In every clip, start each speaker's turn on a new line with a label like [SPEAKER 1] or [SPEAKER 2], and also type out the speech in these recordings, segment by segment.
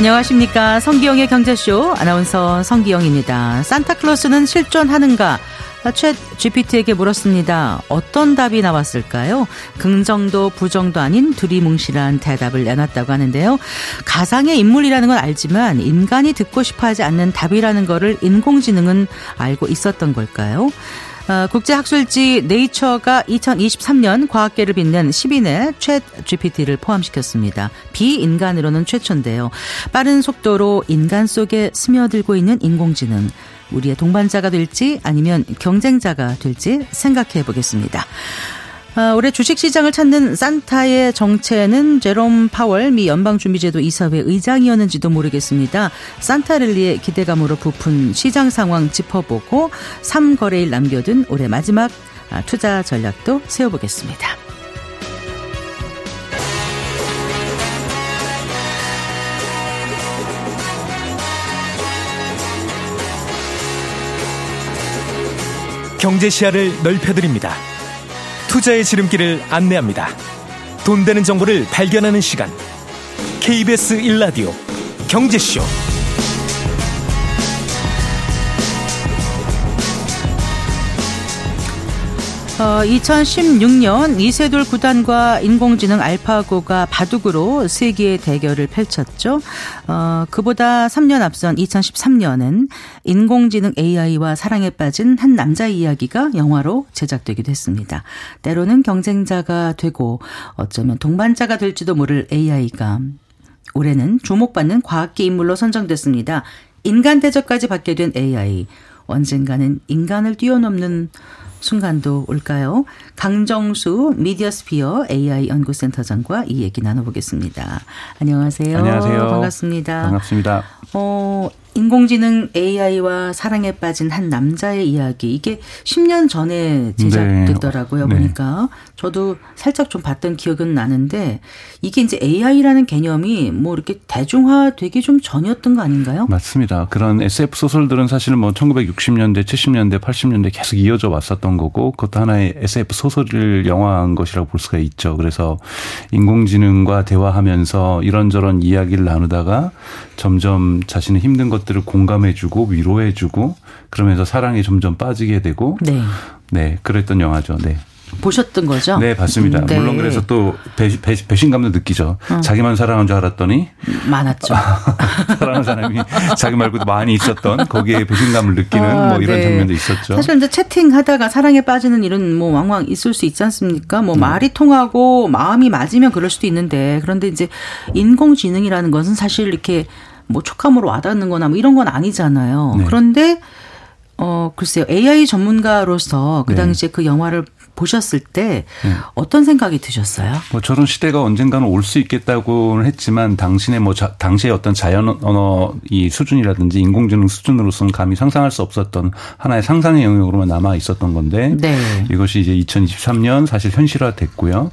[SPEAKER 1] 안녕하십니까. 성기영의 경제쇼 아나운서 성기영입니다. 산타클로스는 실존하는가? 챗 GPT에게 물었습니다. 어떤 답이 나왔을까요? 긍정도 부정도 아닌 두리뭉실한 대답을 내놨다고 하는데요. 가상의 인물이라는 건 알지만 인간이 듣고 싶어 하지 않는 답이라는 것을 인공지능은 알고 있었던 걸까요? 어, 국제학술지 네이처가 2023년 과학계를 빛낸 10인의 챗 GPT를 포함시켰습니다. 비인간으로는 최초인데요. 빠른 속도로 인간 속에 스며들고 있는 인공지능. 우리의 동반자가 될지 아니면 경쟁자가 될지 생각해 보겠습니다. 아, 올해 주식시장을 찾는 산타의 정체는 제롬 파월 미 연방준비제도 이사회 의장이었는지도 모르겠습니다. 산타랠리의 기대감으로 부푼 시장 상황 짚어보고 3거래일 남겨둔 올해 마지막 아, 투자 전략도 세워보겠습니다.
[SPEAKER 2] 경제 시야를 넓혀드립니다. 투자의 지름길을 안내합니다. 돈 되는 정보를 발견하는 시간. KBS 1라디오 경제쇼.
[SPEAKER 1] 어, 2016년 이세돌 구단과 인공지능 알파고가 바둑으로 세계의 대결을 펼쳤죠. 어, 그보다 3년 앞선 2013년은 인공지능 AI와 사랑에 빠진 한 남자 이야기가 영화로 제작되기도 했습니다. 때로는 경쟁자가 되고 어쩌면 동반자가 될지도 모를 AI가 올해는 주목받는 과학계 인물로 선정됐습니다. 인간 대접까지 받게 된 AI. 언젠가는 인간을 뛰어넘는 순간도 올까요? 강정수 미디어스피어 AI 연구센터장과 이 얘기 나눠보겠습니다. 안녕하세요.
[SPEAKER 3] 안녕하세요.
[SPEAKER 1] 반갑습니다.
[SPEAKER 3] 반갑습니다.
[SPEAKER 1] 어, 인공지능 AI와 사랑에 빠진 한 남자의 이야기. 이게 10년 전에 제작됐더라고요. 네. 보니까. 저도 살짝 좀 봤던 기억은 나는데 이게 이제 AI라는 개념이 뭐 이렇게 대중화되기 좀 전이었던 거 아닌가요?
[SPEAKER 3] 맞습니다. 그런 SF 소설들은 사실 뭐 1960년대, 70년대, 80년대 계속 이어져 왔었던 거고 그것도 하나의 SF 소설을 영화한 것이라고 볼 수가 있죠. 그래서 인공지능과 대화하면서 이런저런 이야기를 나누다가 점점 자신의 힘든 것들을 공감해주고 위로해주고 그러면서 사랑에 점점 빠지게 되고 네, 네 그랬던 영화죠. 네.
[SPEAKER 1] 보셨던 거죠?
[SPEAKER 3] 네, 봤습니다. 네. 물론 그래서 또 배, 배, 배신감도 느끼죠. 어. 자기만 사랑한 줄 알았더니
[SPEAKER 1] 많았죠.
[SPEAKER 3] 사랑하는 사람이 자기 말고도 많이 있었던 거기에 배신감을 느끼는 아, 뭐 이런 네. 장면도 있었죠.
[SPEAKER 1] 사실 이제 채팅하다가 사랑에 빠지는 일은 뭐 왕왕 있을 수 있지 않습니까? 뭐 네. 말이 통하고 마음이 맞으면 그럴 수도 있는데 그런데 이제 인공지능이라는 것은 사실 이렇게 뭐 촉감으로 와닿는 거나 뭐 이런 건 아니잖아요. 네. 그런데 어, 글쎄요. AI 전문가로서 그 네. 당시에 네. 그 영화를 보셨을 때 네. 어떤 생각이 드셨어요?
[SPEAKER 3] 뭐 저런 시대가 언젠가는 올 수 있겠다고는 했지만 당신의 뭐 자, 당시의 어떤 자연 언어 이 수준이라든지 인공지능 수준으로서는 감히 상상할 수 없었던 하나의 상상의 영역으로만 남아 있었던 건데 네. 이것이 이제 2023년 사실 현실화됐고요.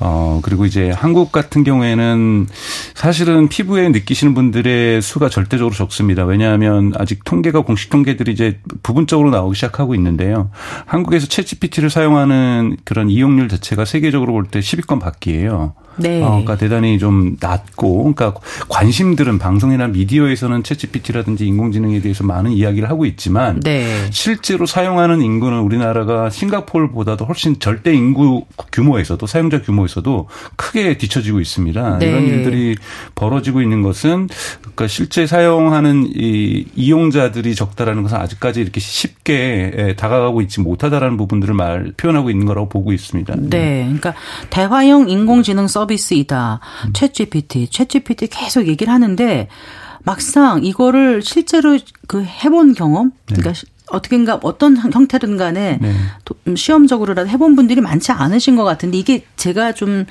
[SPEAKER 3] 어 그리고 이제 한국 같은 경우에는 사실은 피부에 느끼시는 분들의 수가 절대적으로 적습니다. 왜냐하면 아직 통계가 공식 통계들이 이제 부분적으로 나오기 시작하고 있는데요. 한국에서 채 g p t 를 사용하는 하는 그런 이용률 자체가 세계적으로 볼 때 10위권 밖이에요. 네. 어, 그러니까 대단히 좀 낮고, 그러니까 관심들은 방송이나 미디어에서는 챗GPT라든지 인공지능에 대해서 많은 이야기를 하고 있지만 네. 실제로 사용하는 인구는 우리나라가 싱가포르보다도 훨씬 절대 인구 규모에서도 사용자 규모에서도 크게 뒤처지고 있습니다. 네. 이런 일들이 벌어지고 있는 것은 그러니까 실제 사용하는 이 이용자들이 적다라는 것은 아직까지 이렇게 쉽게 다가가고 있지 못하다라는 부분들을 말 표현하고 있는 거라고 보고 있습니다.
[SPEAKER 1] 네. 그러니까 대화형 인공지능 서비스 서비스이다. 음. 챗 GPT, 챗 GPT 계속 얘기를 하는데 막상 이거를 실제로 그 해본 경험, 네. 그러니까 어떻게인가 어떤 형태든 간에 네. 시험적으로라도 해본 분들이 많지 않으신 것 같은데 이게 제가 좀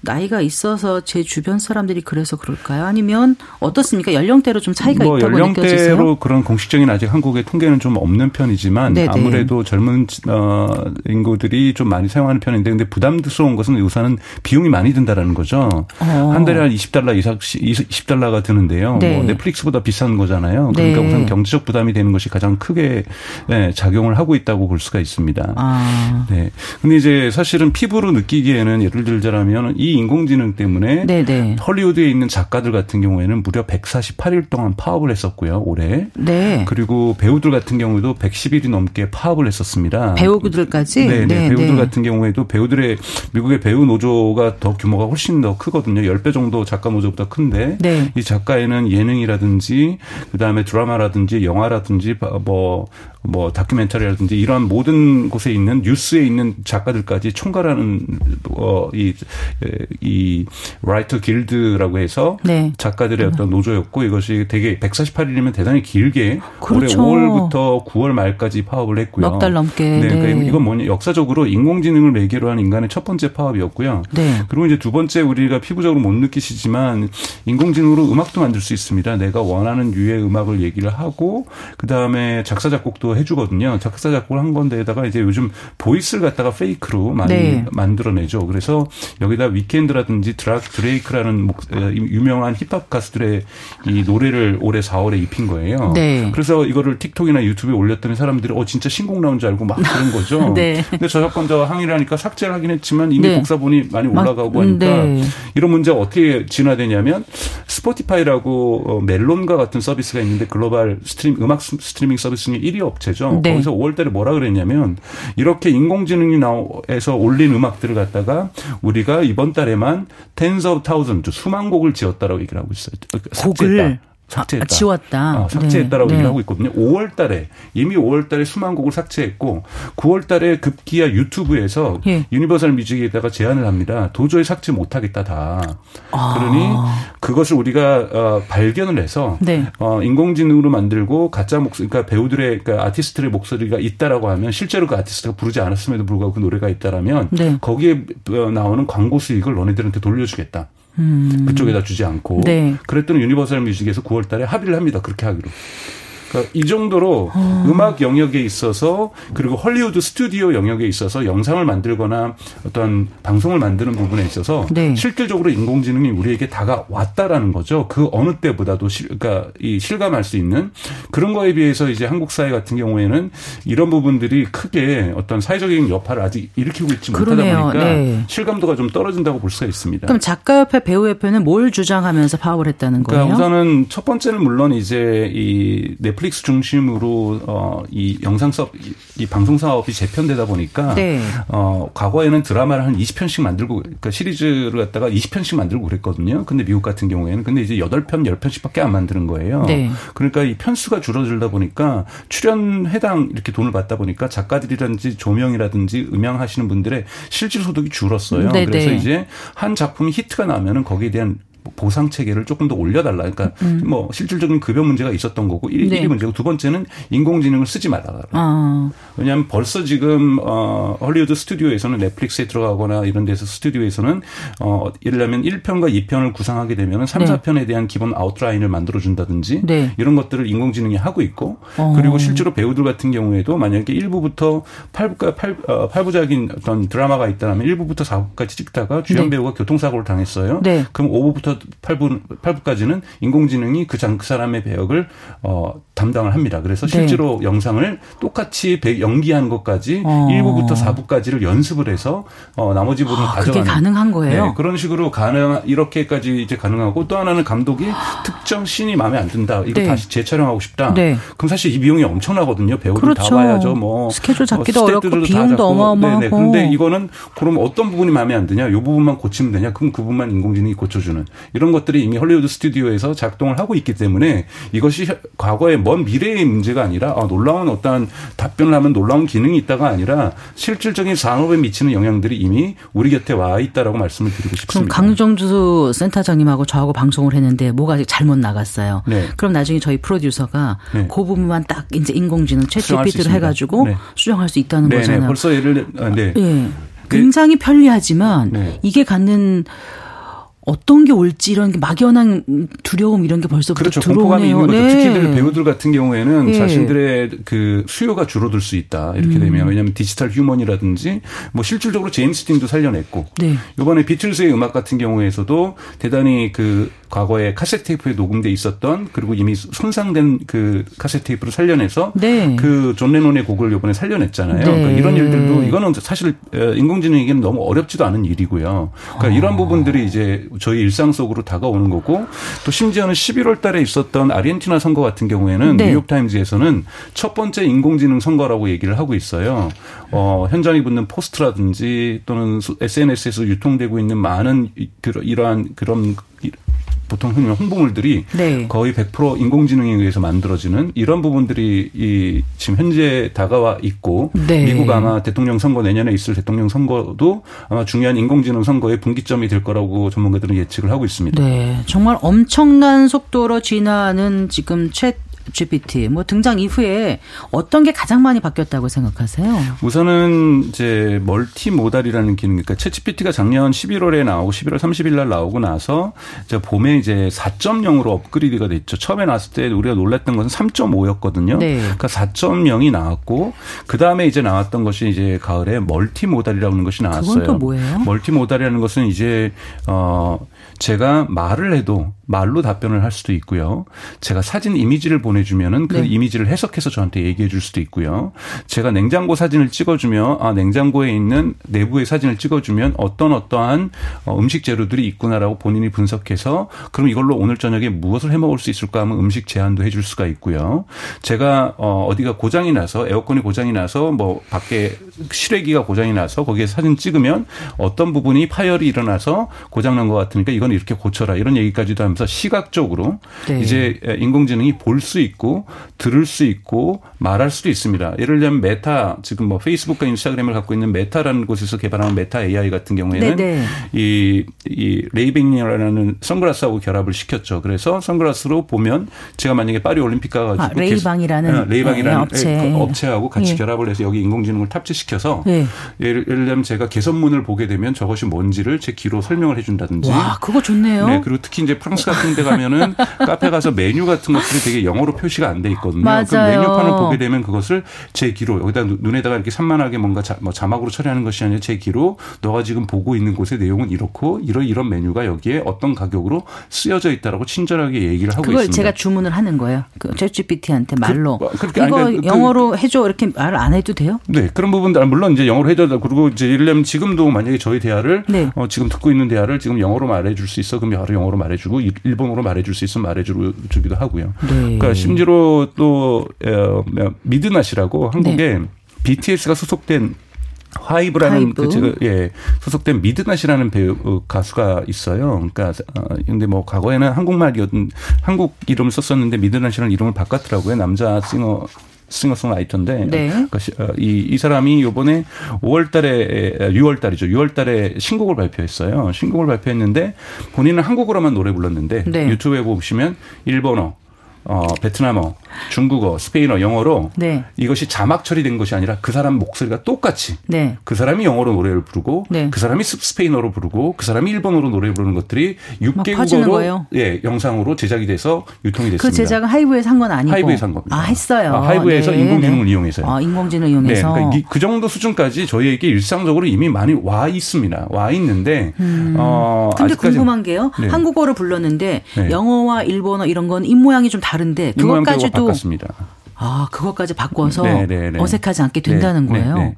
[SPEAKER 1] 나이가 있어서 제 주변 사람들이 그래서 그럴까요? 아니면 어떻습니까? 연령대로 좀 차이가 뭐 있다고
[SPEAKER 3] 연령대로
[SPEAKER 1] 느껴지세요?
[SPEAKER 3] 연령대로 그런 공식적인 아직 한국의 통계는 좀 없는 편이지만 네네. 아무래도 젊은 어 인구들이 좀 많이 사용하는 편인데 근데 부담스러운 것은 우선은 비용이 많이 든다라는 거죠. 어. 한 달에 한 20달러 이상 20달러가 드는데요. 네. 뭐 넷플릭스보다 비싼 거잖아요. 그러니까 네. 우선 경제적 부담이 되는 것이 가장 크게 네, 작용을 하고 있다고 볼 수가 있습니다. 아. 네. 근데 이제 사실은 피부로 느끼기에는 예를 들자면 이이 인공지능 때문에 네네. 헐리우드에 있는 작가들 같은 경우에는 무려 148일 동안 파업을 했었고요. 올해. 네. 그리고 배우들 같은 경우에도 110일이 넘게 파업을 했었습니다.
[SPEAKER 1] 배우들까지?
[SPEAKER 3] 네, 네. 배우들 같은 경우에도 배우들의 미국의 배우 노조가 더 규모가 훨씬 더 크거든요. 10배 정도 작가 노조보다 큰데 네. 이 작가에는 예능이라든지 그다음에 드라마라든지 영화라든지 뭐뭐 다큐멘터리라든지 이러한 모든 곳에 있는 뉴스에 있는 작가들까지 총괄하는 어이이 이 라이터 길드라고 해서 네. 작가들의 어떤 노조였고 이것이 되게 148일이면 대단히 길게 그렇죠. 올해 5월부터 9월 말까지 파업을 했고요.
[SPEAKER 1] 넉 달 넘게.
[SPEAKER 3] 네, 네. 그러니까 이건 뭐냐 역사적으로 인공지능을 매개로 한 인간의 첫 번째 파업이었고요. 네. 그리고 이제 두 번째 우리가 피부적으로 못 느끼시지만 인공지능으로 음악도 만들 수 있습니다. 내가 원하는 류의 음악을 얘기를 하고 그 다음에 작사 작곡도 해주거든요. 작사 작곡을 한 건데다가 이제 요즘 보이스를 갖다가 페이크로 많이 네. 만들어내죠. 그래서 여기다 위켄드라든지 드라, 드레이크라는 목, 유명한 힙합 가수들의 이 노래를 올해 4월에 입힌 거예요. 네. 그래서 이거를 틱톡이나 유튜브에 올렸더니 사람들이 어 진짜 신곡 나온 줄 알고 막 그런 거죠. 네. 근데 저작권자가 항의를 하니까 삭제를 하긴 했지만 이미 네. 곡사본이 많이 올라가고 하니까 네. 이런 문제가 어떻게 진화되냐면 스포티파이라고 어, 멜론과 같은 서비스가 있는데 글로벌 stream 음악 스트리밍 서비스 중에 1위 업체죠. 네. 거기서 5월달에 뭐라 그랬냐면 이렇게 인공지능이 나에서 올린 음악들을 갖다가 우리가 이번 달에만 tens of thousands 수만 곡을 지웠다라고 얘기를 하고 있어요. 삭제했다. 삭제했다. 아,
[SPEAKER 1] 지웠다.
[SPEAKER 3] 어, 삭제했다라고 네. 얘기를 하고 있거든요. 5월 달에 이미 5월 달에 수만 곡을 삭제했고 9월 달에 급기야 유튜브에서 예. 유니버설 뮤직에다가 제안을 합니다. 도저히 삭제 못 하겠다 다. 아. 그러니 그것을 우리가 어, 발견을 해서 네. 어, 인공지능으로 만들고 가짜 목소리 그러니까 배우들의 그러니까 아티스트의 목소리가 있다라고 하면 실제로 그 아티스트가 부르지 않았음에도 불구하고 그 노래가 있다라면 네. 거기에 어, 나오는 광고 수익을 너네들한테 돌려주겠다. 음. 그쪽에다 주지 않고 네. 그랬더니 유니버설 뮤직에서 9월 달에 합의를 합니다. 그렇게 하기로. 그러니까 이 정도로 어. 음악 영역에 있어서 그리고 헐리우드 스튜디오 영역에 있어서 영상을 만들거나 어떤 방송을 만드는 부분에 있어서 네. 실질적으로 인공지능이 우리에게 다가왔다라는 거죠. 그 어느 때보다도 실, 그러니까 이 실감할 수 있는 그런 거에 비해서 이제 한국 사회 같은 경우에는 이런 부분들이 크게 어떤 사회적인 여파를 아직 일으키고 있지. 못하다 보니까 네. 실감도가 좀 떨어진다고 볼 수가 있습니다.
[SPEAKER 1] 그럼 작가협회, 배우협회는 뭘 주장하면서 파업을 했다는 거예요?
[SPEAKER 3] 그러니까 우선은 첫 번째는 물론 이제 이 넷플릭스 중심으로 어, 이 영상 사업, 이 방송 사업이 재편되다 보니까 네. 어, 과거에는 드라마를 한 20편씩 만들고 그러니까 시리즈를 갖다가 20편씩 만들고 그랬거든요. 근데 미국 같은 경우에는 근데 이제 8편, 10편씩밖에 안 만드는 거예요. 네. 그러니까 이 편수가 줄어들다 보니까 출연 회당 이렇게 돈을 받다 보니까 작가들이라든지 조명이라든지 음향 하시는 분들의 실질 소득이 줄었어요. 네네. 그래서 네. 이제 한 작품이 히트가 나면은 거기에 대한 보상 체계를 조금 더 올려달라. 그러니까 음. 뭐 실질적인 급여 문제가 있었던 거고 1위 네. 문제고 두 번째는 인공지능을 쓰지 말라. 아. 왜냐하면 벌써 지금 어 헐리우드 스튜디오에서는 넷플릭스에 들어가거나 이런 데서 스튜디오에서는 어 예를 들면 1편과 2편을 구상하게 되면 3, 네. 4편에 대한 기본 아웃라인을 만들어 준다든지 네. 이런 것들을 인공지능이 하고 있고 어. 그리고 실제로 배우들 같은 경우에도 만약에 1부부터 8부까 8, 어, 8부작인 어떤 드라마가 있다면 1부부터 4부까지 찍다가 주연 네. 배우가 교통사고를 당했어요. 네. 그럼 5부부터 8부, 8부까지는 인공지능이 그, 장, 그 사람의 배역을 어, 담당을 합니다. 그래서 네. 실제로 네. 영상을 똑같이 배, 연기하는 것까지 어. 1부부터 4부까지를 연습을 해서 어, 나머지 부분을 아, 가져가는.
[SPEAKER 1] 그게 가능한 거예요? 네,
[SPEAKER 3] 그런 식으로 가능, 이렇게까지 이제 가능하고 또 하나는 감독이 특정 씬이 마음에 안 든다. 이거 네. 다시 재촬영하고 싶다. 네. 그럼 사실 이 비용이 엄청나거든요. 배우들 그렇죠. 다 와야죠. 뭐.
[SPEAKER 1] 스케줄 잡기도 어, 어렵고 비용도 어마어마하고. 네네.
[SPEAKER 3] 그런데 이거는 그럼 어떤 부분이 마음에 안 드냐? 이 부분만 고치면 되냐? 그럼 그 부분만 인공지능이 고쳐주는. 이런 것들이 이미 헐리우드 스튜디오에서 작동을 하고 있기 때문에 이것이 과거의 먼 미래의 문제가 아니라 아, 놀라운 어떠한 답변을 하면 놀라운 기능이 있다가 아니라 실질적인 산업에 미치는 영향들이 이미 우리 곁에 와 있다라고 말씀을 드리고 싶습니다.
[SPEAKER 1] 그럼 강정주 센터장님하고 저하고 방송을 했는데 뭐가 잘못 나갔어요. 네. 그럼 나중에 저희 프로듀서가 네. 그 부분만 딱 이제 인공지능 채 GPT를 해가지고 네. 수정할 수 있다는 네, 네. 거잖아요.
[SPEAKER 3] 벌써 예를 아, 네.
[SPEAKER 1] 예. 굉장히 편리하지만 네. 이게 갖는 어떤 게 올지 이런 게 막연한 두려움 이런 게 벌써부터
[SPEAKER 3] 그렇죠.
[SPEAKER 1] 들어오네요.
[SPEAKER 3] 공포감이 있는 거죠.
[SPEAKER 1] 네.
[SPEAKER 3] 특히들 배우들 같은 경우에는
[SPEAKER 1] 예.
[SPEAKER 3] 자신들의 그 수요가 줄어들 수 있다. 이렇게
[SPEAKER 1] 음.
[SPEAKER 3] 되면 왜냐하면 디지털 human이라든지 뭐 실질적으로 제임스 딘도 살려냈고
[SPEAKER 1] 네.
[SPEAKER 3] 이번에 비틀즈의 음악 같은 경우에서도 대단히 그 과거에 카세트 테이프에 녹음돼 있었던 그리고 이미 손상된 그 카세트 테이프를 살려내서
[SPEAKER 1] 네.
[SPEAKER 3] 그 존 레논의 곡을 이번에 살려냈잖아요.
[SPEAKER 1] 네.
[SPEAKER 3] 그러니까 이런 일들도 이거는 사실 어, 인공지능에게는 너무 어렵지도 않은 일이고요. 그러니까 이런 부분들이 이제 저희 일상 속으로 다가오는 거고 또 심지어는 11월 달에 있었던 아르헨티나 선거 같은 경우에는
[SPEAKER 1] 네.
[SPEAKER 3] 뉴욕 타임즈에서는 첫 번째 인공지능 선거라고 얘기를 하고 있어요. 어, 현장에 붙는 포스트라든지 또는 SNS에서 유통되고 있는 많은 그러- 이러한 그런 이- 보통 흔히 홍보물들이
[SPEAKER 1] 네.
[SPEAKER 3] 거의 100% 인공지능에 의해서 만들어지는 이런 부분들이 이 지금 현재 다가와 있고
[SPEAKER 1] 네.
[SPEAKER 3] 미국 아마 대통령 선거 내년에 있을 대통령 선거도 아마 중요한 인공지능 선거의 분기점이 될 거라고 전문가들은 예측을 하고 있습니다.
[SPEAKER 1] 네, 정말 엄청난 속도로 진화하는 지금 챗 GPT 뭐 등장 이후에 어떤 게 가장 많이 바뀌었다고 생각하세요?
[SPEAKER 3] 우선은 이제 멀티 모달이라는 기능, 그러니까 챗GPT가 작년 11월에 나오고 11월 30일 날 나오고 나서 이제 봄에 이제 4.0으로 업그레이드가 됐죠. 처음에 나왔을 때 우리가 놀랐던 것은 3.5였거든요.
[SPEAKER 1] 네.
[SPEAKER 3] 그러니까 4.0이 나왔고 그 다음에 이제 나왔던 것이 이제 가을에 멀티 모달이라는 것이 나왔어요.
[SPEAKER 1] 그건 또 뭐예요?
[SPEAKER 3] 멀티 모달이라는 것은 이제 어 제가 말을 해도 말로 답변을 할 수도 있고요. 제가 사진 이미지를 보내 주면은 그
[SPEAKER 1] 네.
[SPEAKER 3] 이미지를 해석해서 저한테 얘기해 줄 수도 있고요. 제가 냉장고 사진을 찍어주면 아 냉장고에 있는 내부의 사진을 찍어주면 어떤 어떠한 어, 음식 재료들이 있구나라고 본인이 분석해서 그럼 이걸로 오늘 저녁에 무엇을 해 먹을 수 있을까 하면 음식 제안도 해줄 수가 있고요. 제가 어 어디가 고장이 나서 에어컨이 고장이 나서 뭐 밖에 실외기가 고장이 나서 거기에 사진 찍으면 어떤 부분이 파열이 일어나서 고장난 것 같으니까 이건 이렇게 고쳐라 이런 얘기까지도 하면서 시각적으로
[SPEAKER 1] 네.
[SPEAKER 3] 이제 인공지능이 볼 수 있고 들을 수 있고 말할 수도 있습니다. 예를 들면 메타 지금 뭐 페이스북과 인스타그램을 갖고 있는 메타라는 곳에서 개발한 메타 AI 같은 경우에는
[SPEAKER 1] 네네.
[SPEAKER 3] 이, 이 레이뱅이라는 선글라스하고 결합을 시켰죠. 그래서 선글라스로 보면 제가 만약에 파리 올림픽 가가지고
[SPEAKER 1] 아, 레이방이라는
[SPEAKER 3] 계속- 어, 레이방이라는
[SPEAKER 1] 네, 업체.
[SPEAKER 3] 예, 그 업체 하고 같이
[SPEAKER 1] 예.
[SPEAKER 3] 결합을 해서 여기 인공지능을 탑재시켜서
[SPEAKER 1] 네.
[SPEAKER 3] 예를, 예를 들면 제가 개선문을 보게 되면 저것이 뭔지를 제 귀로 설명을 해준다든지
[SPEAKER 1] 와, 그거 좋네요.
[SPEAKER 3] 네, 그리고 특히 이제 프랑스 같은 데 가면은 카페 가서 메뉴 같은 것들이 되게 영어로 표시가 안 돼 있거든요.
[SPEAKER 1] 맞아요.
[SPEAKER 3] 그럼 메뉴판을 보게 되면 그것을 제 귀로 여기다 눈- 눈에다가 이렇게 산만하게 뭔가 자, 뭐 자막으로 처리하는 것이 아니라 제 귀로 너가 지금 보고 있는 곳의 내용은 이렇고 이런 이런 메뉴가 여기에 어떤 가격으로 쓰여져 있다라고 친절하게 얘기를 하고
[SPEAKER 1] 그걸
[SPEAKER 3] 있습니다.
[SPEAKER 1] 제가 주문을 하는 거예요. 그 챗GPT한테 말로.
[SPEAKER 3] 뭐, 그렇게
[SPEAKER 1] 이거
[SPEAKER 3] 아니, 그-
[SPEAKER 1] 영어로 해줘 이렇게 말 안 해도 돼요?
[SPEAKER 3] 네, 그런 부분들, 물론 이제 영어로 되고, 그리고 이제 들면 지금도 만약에 저희 대화를,
[SPEAKER 1] 네.
[SPEAKER 3] 어, 지금 듣고 있는 대화를 지금 영어로 말해줄 수 있어. 그럼 바로 영어로 말해주고, 일- 일본어로 말해줄 수 있으면 말해주기도 하고요.
[SPEAKER 1] 네.
[SPEAKER 3] 그러니까 심지어 또, 어, 미드낫이라고 한국에 BTS가 소속된 화이브라는
[SPEAKER 1] 화이브.
[SPEAKER 3] 그 제가 예 소속된 미드낫이라는 배우 어, 가수가 있어요. 그러니까 어 근데 뭐 과거에는 한국말이었던 한국 이름을 썼었는데 미드낫이라는 이름을 바꿨더라고요. 남자 싱어 싱어송라이터인데
[SPEAKER 1] 네.
[SPEAKER 3] 그러니까 시- 어, 이, 이 사람이 요번에 5월달에 6월달이죠. 6월달에 신곡을 발표했어요. 신곡을 발표했는데 본인은 한국어로만 노래 불렀는데
[SPEAKER 1] 네.
[SPEAKER 3] 유튜브에 보시면 일본어, 어, 베트남어, 중국어, 스페인어, 영어로
[SPEAKER 1] 네.
[SPEAKER 3] 이것이 자막 처리된 것이 아니라 그 사람 목소리가 똑같이
[SPEAKER 1] 네.
[SPEAKER 3] 그 사람이 영어로 노래를 부르고
[SPEAKER 1] 네.
[SPEAKER 3] 그 사람이 스- 스페인어로 부르고 그 사람이 일본어로 노래 부르는 것들이
[SPEAKER 1] 퍼지는
[SPEAKER 3] 6개국어로
[SPEAKER 1] 거예요?
[SPEAKER 3] 예 영상으로 제작이 돼서 유통이 됐습니다.
[SPEAKER 1] 그 제작은 하이브에서 한 건 아니고.
[SPEAKER 3] 하이브에서 한 겁니다.
[SPEAKER 1] 아, 했어요.
[SPEAKER 3] 아, 하이브에서
[SPEAKER 1] 네,
[SPEAKER 3] 인공지능을
[SPEAKER 1] 네.
[SPEAKER 3] 이용해서요.
[SPEAKER 1] 아, 인공지능을
[SPEAKER 3] 네,
[SPEAKER 1] 이용해서.
[SPEAKER 3] 그러니까 이- 그 정도 수준까지 저희에게 일상적으로 이미 많이 와 있습니다. 와 있는데 어
[SPEAKER 1] 음. 근데
[SPEAKER 3] 아직까지
[SPEAKER 1] 궁금한 게요.
[SPEAKER 3] 네.
[SPEAKER 1] 한국어를 불렀는데
[SPEAKER 3] 네.
[SPEAKER 1] 영어와 일본어 이런 건 입 모양이 좀 다른데
[SPEAKER 3] 입 모양 배우가
[SPEAKER 1] 그것까지도
[SPEAKER 3] 바꿨습니다.
[SPEAKER 1] 아, 그것까지 바꿔서
[SPEAKER 3] 네, 네, 네.
[SPEAKER 1] 어색하지 않게 된다는
[SPEAKER 3] 네, 네,
[SPEAKER 1] 거예요.
[SPEAKER 3] 네.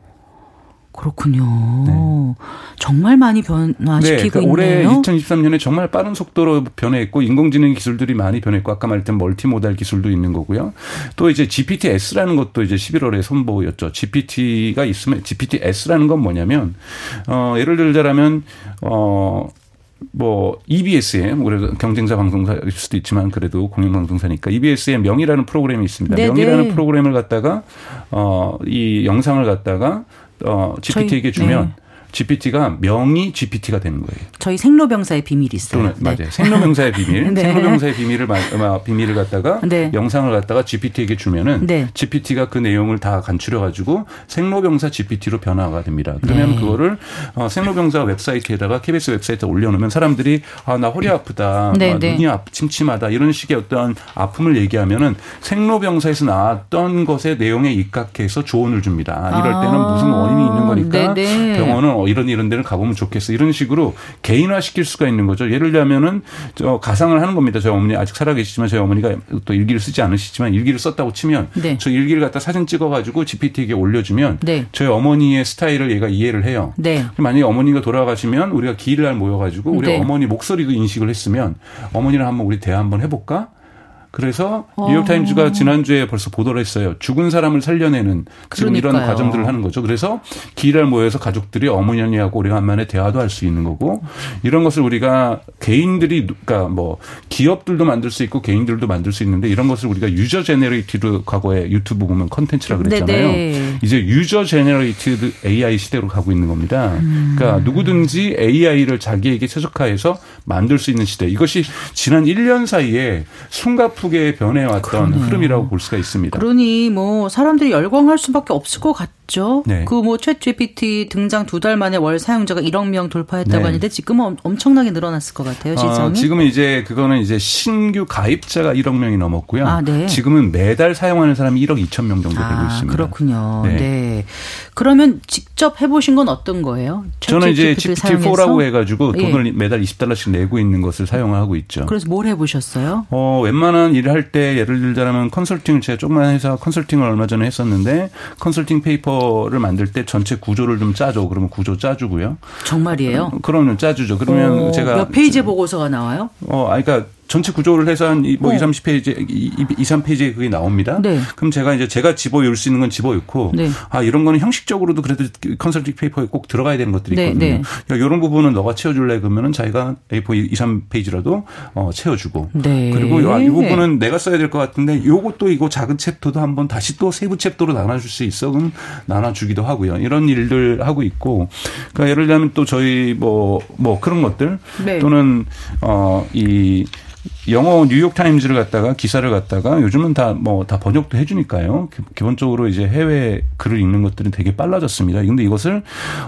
[SPEAKER 1] 그렇군요. 정말 많이 변화시키고
[SPEAKER 3] 네, 그러니까 올해
[SPEAKER 1] 있네요.
[SPEAKER 3] 2023년에 정말 빠른 속도로 변해있고 인공지능 기술들이 많이 변했고 아까 말했던 멀티모달 기술도 있는 거고요. 또 이제 GPT-S라는 것도 이제 11월에 선보였죠. GPT가 있으면 GPT-S라는 건 뭐냐면 어 예를 들자라면 어 뭐 EBS에 그래도 경쟁자 방송사일 수도 있지만 그래도 공영 방송사니까 EBS의 명이라는 프로그램이 있습니다.
[SPEAKER 1] 네네.
[SPEAKER 3] 명이라는 프로그램을 갖다가 어 이 영상을 갖다가 어 GPT에게 주면
[SPEAKER 1] 네.
[SPEAKER 3] GPT가 명의 GPT가 되는 거예요.
[SPEAKER 1] 저희 생로병사의 비밀이 있어요.
[SPEAKER 3] 또는 네. 맞아요. 생로병사의 비밀.
[SPEAKER 1] 네.
[SPEAKER 3] 생로병사의 비밀을 비밀을 갖다가
[SPEAKER 1] 네.
[SPEAKER 3] 영상을 갖다가 GPT에게 주면은
[SPEAKER 1] 네.
[SPEAKER 3] GPT가 그 내용을 다 간추려 가지고 생로병사 GPT로 변화가 됩니다. 그러면
[SPEAKER 1] 네.
[SPEAKER 3] 그거를 어, 생로병사 웹사이트에다가 KBS 웹사이트에 올려놓으면 사람들이 아 나 허리 아프다,
[SPEAKER 1] 네,
[SPEAKER 3] 아,
[SPEAKER 1] 네.
[SPEAKER 3] 눈이 아, 침침하다 이런 식의 어떤 아픔을 얘기하면은 생로병사에서 나왔던 것의 내용에 입각해서 조언을 줍니다. 아, 이럴 때는
[SPEAKER 1] 아,
[SPEAKER 3] 무슨 원인이 있는 거니까. 병원은 어, 이런 이런 데를 가보면 좋겠어. 이런 식으로 개인화 시킬 수가 있는 거죠. 예를 들면은 저 가상을 하는 겁니다. 저희 어머니 아직 살아계시지만 저희 어머니가 또 일기를 쓰지 않으시지만 일기를 썼다고 치면
[SPEAKER 1] 네.
[SPEAKER 3] 저 일기를 갖다 사진 찍어가지고 GPT에게 올려주면
[SPEAKER 1] 네.
[SPEAKER 3] 저희 어머니의 스타일을 얘가 이해를 해요.
[SPEAKER 1] 네.
[SPEAKER 3] 만약에 어머니가 돌아가시면 우리가 기일날 모여가지고 우리
[SPEAKER 1] 네.
[SPEAKER 3] 어머니 목소리도 인식을 했으면 어머니랑 한번 우리 대화 한번 해볼까? 그래서
[SPEAKER 1] 어.
[SPEAKER 3] 뉴욕타임즈가 지난주에 벌써 보도를 했어요. 죽은 사람을 살려내는 지금 이런
[SPEAKER 1] 그러니까요.
[SPEAKER 3] 과정들을 하는 거죠. 그래서 기일날 모여서 가족들이 어머니하고 오래간만에 대화도 할 수 있는 거고 이런 것을 우리가 개인들이 그러니까 뭐 기업들도 만들 수 있고 개인들도 만들 수 있는데 이런 것을 우리가 user generated 과거에 유튜브 보면 컨텐츠라 그랬잖아요.
[SPEAKER 1] 네네.
[SPEAKER 3] 이제 user generated AI 시대로 가고 있는 겁니다.
[SPEAKER 1] 음.
[SPEAKER 3] 그러니까 누구든지 AI를 자기에게 최적화해서 만들 수 있는 시대. 이것이 지난 1년 사이에 숨가쁘게 변해왔던
[SPEAKER 1] 그러네요.
[SPEAKER 3] 흐름이라고 볼 수가 있습니다.
[SPEAKER 1] 그러니 뭐 사람들이 열광할 수밖에 없을 것 같 죠.
[SPEAKER 3] 네.
[SPEAKER 1] 그뭐 챗 GPT 등장 두 달 만에 월 사용자가 1억 명 돌파했다고
[SPEAKER 3] 네.
[SPEAKER 1] 하는데 지금은 엄- 엄청나게 늘어났을 것 같아요. 실상이.
[SPEAKER 3] 어, 지금은 이제 그거는 이제 신규 가입자가 1억 명이 넘었고요.
[SPEAKER 1] 아, 네.
[SPEAKER 3] 지금은 매달 사용하는 사람이 1억 2천 명 정도 되고
[SPEAKER 1] 아,
[SPEAKER 3] 있습니다.
[SPEAKER 1] 그렇군요. 네.
[SPEAKER 3] 네.
[SPEAKER 1] 그러면 직접 해보신 건 어떤 거예요?
[SPEAKER 3] 저는 이제
[SPEAKER 1] 챗GPT 를
[SPEAKER 3] GPT-4라고
[SPEAKER 1] 사용해서?
[SPEAKER 3] 해가지고
[SPEAKER 1] 예.
[SPEAKER 3] 돈을 매달 20달러씩 내고 있는 것을 사용하고 있죠.
[SPEAKER 1] 그래서 뭘 해보셨어요?
[SPEAKER 3] 어, 웬만한 일을 할 때 예를 들자면 컨설팅을 제가 조그만 회사 컨설팅을 얼마 전에 했었는데 컨설팅 페이퍼를 만들 때 전체 구조를 좀 짜줘. 그러면 구조 짜주고요.
[SPEAKER 1] 정말이에요?
[SPEAKER 3] 그러면 짜주죠. 그러면
[SPEAKER 1] 어,
[SPEAKER 3] 제가
[SPEAKER 1] 몇 페이지 보고서가 나와요?
[SPEAKER 3] 어, 그러니까 전체 구조를 해서 한 뭐
[SPEAKER 1] 어.
[SPEAKER 3] 2, 30페이지, 2, 2, 3페이지에 그게 나옵니다.
[SPEAKER 1] 네.
[SPEAKER 3] 그럼 제가 이제 제가 집어넣을 수 있는 건 집어넣고,
[SPEAKER 1] 네.
[SPEAKER 3] 아, 이런 거는 형식적으로도 그래도 컨설팅 페이퍼에 꼭 들어가야 되는 것들이
[SPEAKER 1] 네,
[SPEAKER 3] 있거든요.
[SPEAKER 1] 네.
[SPEAKER 3] 야, 이런 부분은 너가 채워줄래? 그러면은 자기가 A4 2, 3페이지라도 어, 채워주고.
[SPEAKER 1] 네.
[SPEAKER 3] 그리고 야, 이 부분은 내가 써야 될 것 같은데 요것도 이거 작은 챕터도 한번 다시 또 세부 챕터로 나눠줄 수 있어. 그럼 나눠주기도 하고요. 이런 일들 하고 있고. 그러니까 예를 들면 또 저희 뭐, 뭐 그런 것들
[SPEAKER 1] 네.
[SPEAKER 3] 또는 어, 이 영어 뉴욕 타임즈를 갖다가 기사를 갖다가 요즘은 다 뭐다 번역도 해주니까요. 기- 기본적으로 이제 해외 글을 읽는 것들은 되게 빨라졌습니다. 근데 이것을